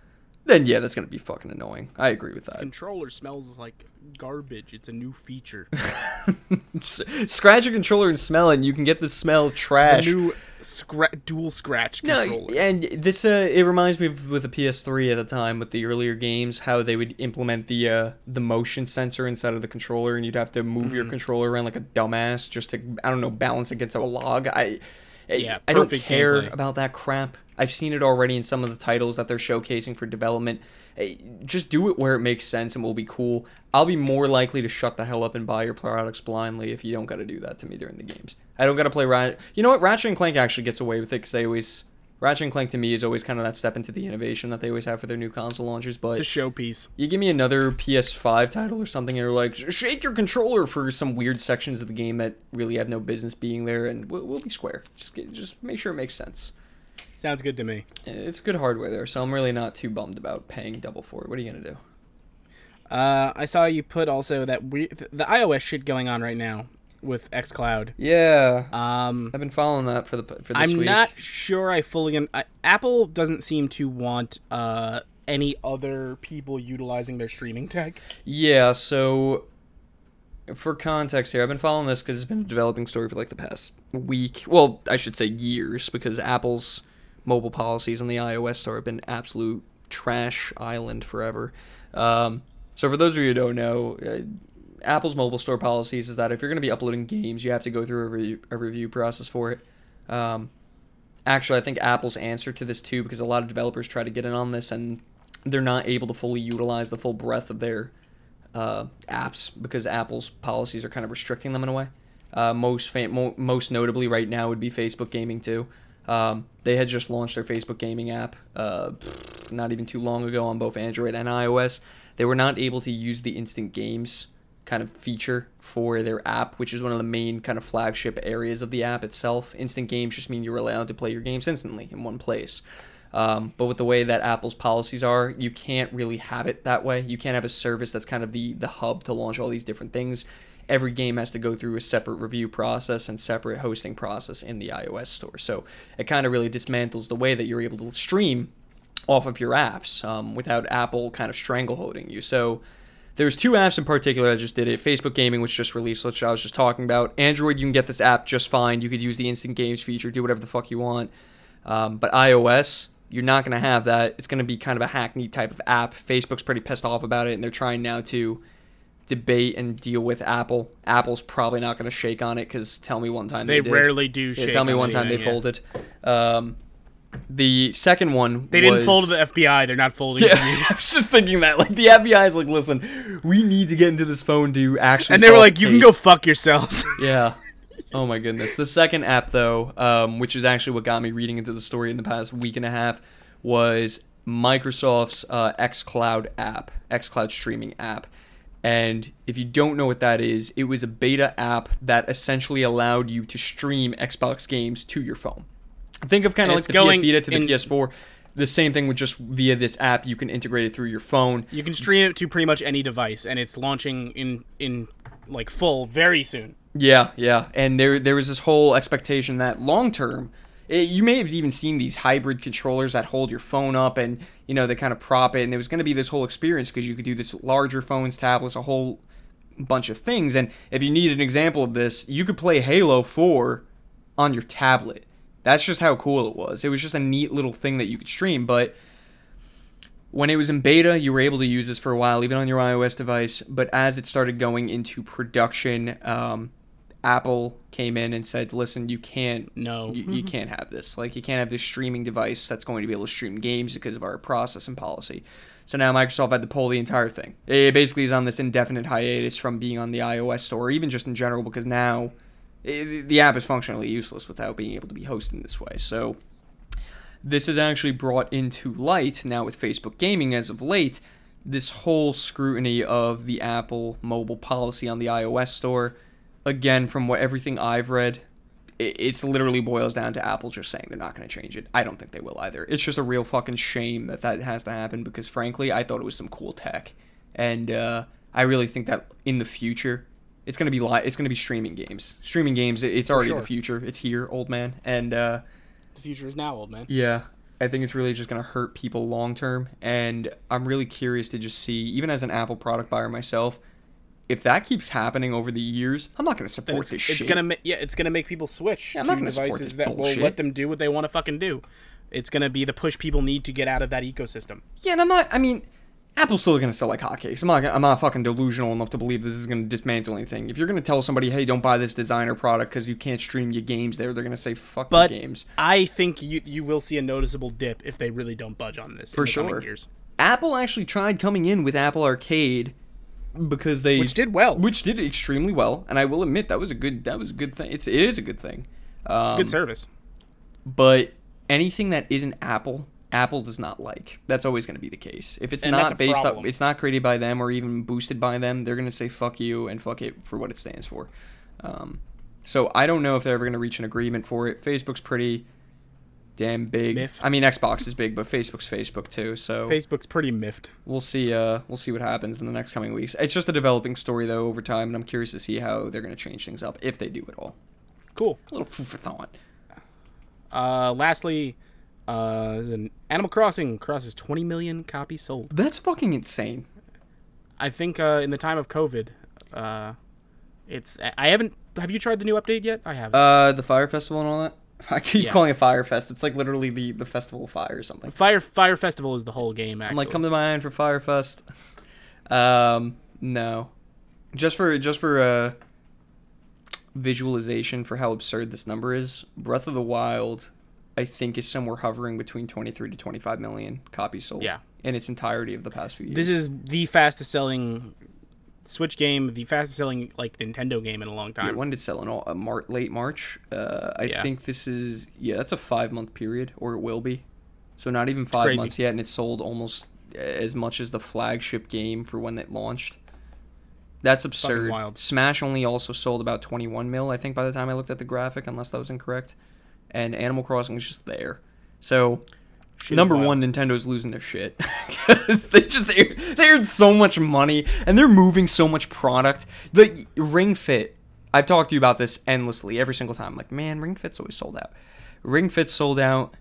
then yeah, that's going to be fucking annoying. I agree with This that. controller smells like garbage. It's a new feature. Scratch a controller and smell it, and you can get the smell trash. A new scra- dual scratch controller. No, and this uh, it reminds me of with the PS3 at the time with the earlier games how they would implement the uh, the motion sensor inside of the controller, and you'd have to move Mm-hmm. your controller around like a dumbass just to I don't know balance against a log. I Yeah, I don't care gameplay. about that crap. I've seen it already in some of the titles that they're showcasing for development. Eh, Just do it where it makes sense and will be cool. I'll be more likely to shut the hell up and buy your products blindly if you don't got to do that to me during the games. I don't got to play Rat. You know what? Ratchet and Clank actually gets away with it because they always Ratchet and Clank to me is always kind of that step into the innovation that they always have for their new console launches. But It's a showpiece. you give me another PS5 title or something, and you're like, shake your controller for some weird sections of the game that really have no business being there, and we'll, we'll be square. Just get, just make sure it makes sense. Sounds good to me. It's good hardware there, so I'm really not too bummed about paying double for it. What are you gonna do? Uh, I saw you put also that we the iOS shit going on right now with XCloud. Yeah, Um, I've been following that for the for this I'm week. not sure I fully. Un- I, Apple doesn't seem to want uh, any other people utilizing their streaming tech. Yeah, so for context here, I've been following this because it's been a developing story for like the past week. Well, I should say years, because Apple's mobile policies on the iOS store have been absolute trash island forever. Um, so for those of you who don't know, uh, Apple's mobile store policies is that if you're going to be uploading games, you have to go through a, re- a review process for it. Um, actually, I think Apple's answer to this too, because a lot of developers try to get in on this and they're not able to fully utilize the full breadth of their uh, apps because Apple's policies are kind of restricting them in a way. Uh, most fam- mo- most notably right now would be Facebook Gaming too. Um, they had just launched their Facebook Gaming app uh, not even too long ago on both Android and iOS. They were not able to use the instant games kind of feature for their app, which is one of the main kind of flagship areas of the app itself. Instant games just mean you're allowed to play your games instantly in one place. Um, but with the way that Apple's policies are, you can't really have it that way. You can't have a service that's kind of the the hub to launch all these different things. Every game has to go through a separate review process and separate hosting process in the iOS store. So it kind of really dismantles the way that you're able to stream off of your apps um, without Apple kind of strangleholding you. So there's two apps in particular that just did it. Facebook Gaming, which just released, which I was just talking about. Android, you can get this app just fine. You could use the instant games feature, do whatever the fuck you want. Um, but iOS, you're not going to have that. It's going to be kind of a hackney type of app. Facebook's pretty pissed off about it, and they're trying now to debate and deal with Apple. Apple's probably not going to shake on it because tell me one time They, they, rarely do. Yeah, shake tell me on one time they yeah. folded. Um, the second one They didn't fold to the FBI. They're not folding yeah, I was just thinking that. Like the FBI is like, listen, we need to get into this phone to actually. And they were like, the "You can go fuck yourselves." yeah. Oh my goodness. The second app though, um, which is actually what got me reading into the story in the past week and a half, was Microsoft's uh, XCloud app, XCloud streaming app. And if you don't know what that is, it was a beta app that essentially allowed you to stream Xbox games to your phone. Think of kind of like the PS Vita to the in- PS4. The same thing with just via this app, you can integrate it through your phone. you can stream it to pretty much any device, and it's launching in in like full very soon. Yeah, yeah, and there there was this whole expectation that long term, it, you may have even seen these hybrid controllers that hold your phone up and you know they kind of prop it, and there was going to be this whole experience because you could do this larger phones, tablets, a whole bunch of things. And if you need an example of this, you could play Halo Four on your tablet. That's just how cool it was. It was just a neat little thing that you could stream, but when it was in beta, you were able to use this for a while, even on your iOS device. But as it started going into production, um, Apple came in and said, "Listen, you can't, No. you, you can't have this. Like, you can't have this streaming device that's going to be able to stream games because of our process and policy." So now Microsoft had to pull the entire thing. It basically is on this indefinite hiatus from being on the iOS store, even just in general, because now it, the app is functionally useless without being able to be hosted in this way. So this is actually brought into light now with Facebook Gaming as of late this whole scrutiny of the Apple mobile policy on the iOS store, again, from what everything I've read, it, it's literally boils down to Apple just saying they're not going to change it. I don't think they will either. It's just a real fucking shame that that has to happen because, frankly, I thought it was some cool tech, and uh, I really think that in the future. It's gonna be li- It's gonna be streaming games. Streaming games. it- It's already sure. the future. It's here, old man. And uh, The future is now, old man. yeah, I think it's really just going to hurt people long term. And I'm really curious to just see, even as an Apple product buyer myself, if that keeps happening over the years, I'm not going to support it's, this it's shit. gonna ma- yeah, it's gonna make people switch Yeah, I'm to not gonna support devices this that bullshit. will let them do what they want to fucking do. It's gonna be the push people need to get out of that ecosystem. Yeah, and I'm not. I mean, Apple's still going to sell like hotcakes. I'm not. I'm not fucking delusional enough to believe this is going to dismantle anything. If you're going to tell somebody, hey, don't buy this designer product because you can't stream your games there, they're going to say fuck But the games. I think you you will see a noticeable dip if they really don't budge on this For in the sure. years, Apple actually tried coming in with Apple Arcade because they which did well. which did extremely well, and I will admit that was a good that was a good thing. It's it is a good thing. Um, Good service. but anything that isn't Apple, Apple does not like. That's always going to be the case. If it's And not based up, it's not created by them or even boosted by them, they're going to say fuck you and fuck it for what it stands for. Um, so I don't know if they're ever going to reach an agreement for it. Facebook's pretty damn big. I mean, Xbox is big, but Facebook's Facebook too. So Facebook's pretty miffed. we'll see. Uh, we'll see what happens in the next coming weeks. It's just a developing story though over time, and I'm curious to see how they're going to change things up if they do at all. Cool. A little food for thought. Uh, lastly, uh, an Animal Crossing crosses 20 million copies sold. That's fucking insane. I think uh, in the time of COVID, uh, it's I haven't. Have you tried the new update yet? I haven't. Uh, the fire festival and all that. I keep Yeah. calling it Fire Fest. It's like literally the the festival of fire or something. Fire Fire Festival is the whole game. Actually, I'm like, come to my island for Fire Fest. Um, no, just for just for uh visualization for how absurd this number is. Breath of the Wild, I think, is somewhere hovering between 23 to 25 million copies sold. Yeah. in its entirety of the past few years. This is the fastest selling Switch game, the fastest selling like Nintendo game in a long Yeah, time. when did it sell in all, uh, Mar- late March? Uh, I Yeah. think this is yeah, that's a five month period, or it will be. So not even five Crazy. months yet, and it sold almost as much as the flagship game for when it launched. That's absurd. Smash only also sold about 21 mil, I think, by the time I looked at the graphic, unless that was incorrect. And Animal Crossing is just there. So Shit number one, Nintendo's losing their shit they just they, they earned so much money and they're moving so much product. The Ring Fit, I've talked to you about this endlessly every single time. Like, man, Ring Fit's always sold out. Ring Fit's sold out.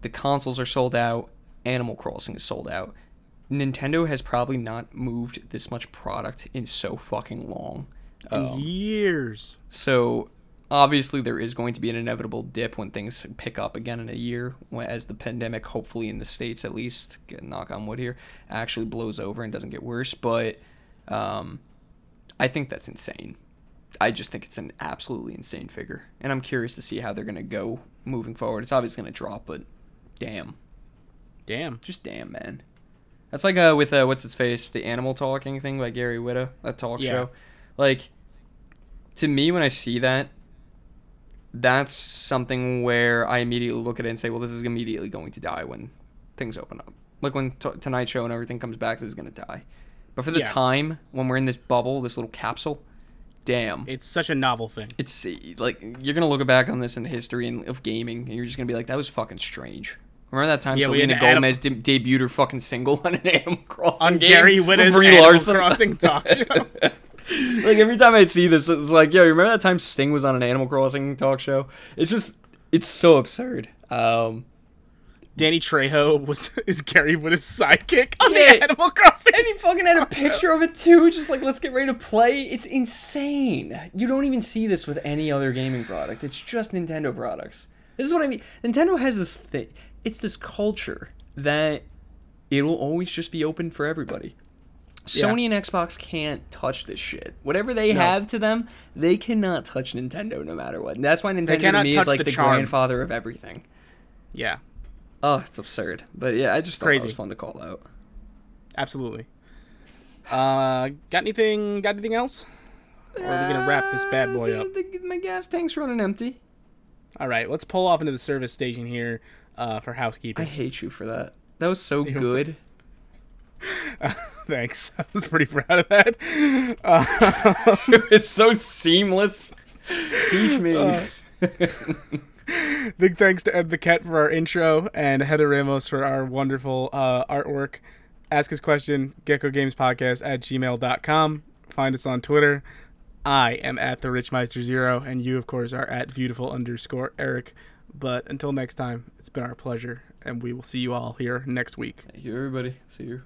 The consoles are sold out. Animal Crossing is sold out. Nintendo has probably not moved this much product in so fucking long. In Um, years. so obviously there is going to be an inevitable dip when things pick up again in a year as the pandemic hopefully in the states at least get- knock on wood here actually blows over and doesn't get worse but um, i think that's insane. I just think it's an absolutely insane figure and i'm curious to see how they're going to go moving forward. It's obviously going to drop but damn. Damn. just damn man. That's like uh with uh what's its face the animal talking thing by gary Whitta that talk Yeah. show. Like to me when i see that that's something where i immediately look at it and say well this is immediately going to die when things open up like when t- tonight show and everything comes back this is going to die but for the Yeah. time when we're in this bubble this little capsule damn It's such a novel thing. it's eh, like you're gonna look back on this in the history and- of gaming, and you're just gonna be like, "That was fucking strange." Remember that time Yeah, Selena an Adam- Gomez de- debuted her fucking single on an Animal Crossing On game Gary with Whitta's Brie Animal Larson? Crossing talk show. like every time I see this, it's like, yo, you remember that time Sting was on an Animal Crossing talk show? It's just, it's so absurd. Um, Danny Trejo was is Gary Whitta's sidekick on Yeah. the Animal Crossing. and he fucking had a picture of it too, just like let's get ready to play. It's insane. You don't even see this with any other gaming product. It's just Nintendo products. This is what I mean. Nintendo has this thing. It's this culture that it'll always just be open for everybody. Sony and Xbox can't touch this shit. Whatever they No. have to them, they cannot touch Nintendo no matter what. And that's why Nintendo to me is like the the, grandfather of everything. Yeah, Oh, it's absurd. But yeah, I just thought Crazy. that was fun to call out. absolutely. Uh, got anything? Got anything else? Or are we gonna wrap this bad boy Uh, up? the- the- my gas tank's running empty. All right, let's pull off into the service station here uh, for housekeeping. I hate you for that. That was so good. Uh, thanks. I was pretty proud of that. Uh, it's so seamless. Teach me. Uh, big thanks to Ed the Cat for our intro and Heather Ramos for our wonderful uh, artwork. Ask us question, Gecko Games Podcast at gmail.com. Find us on Twitter. I am at the Richmeister Zero, and you, of course, are at beautiful underscore Eric. But until next time, it's been our pleasure, and we will see you all here next week. Thank you, everybody. See you.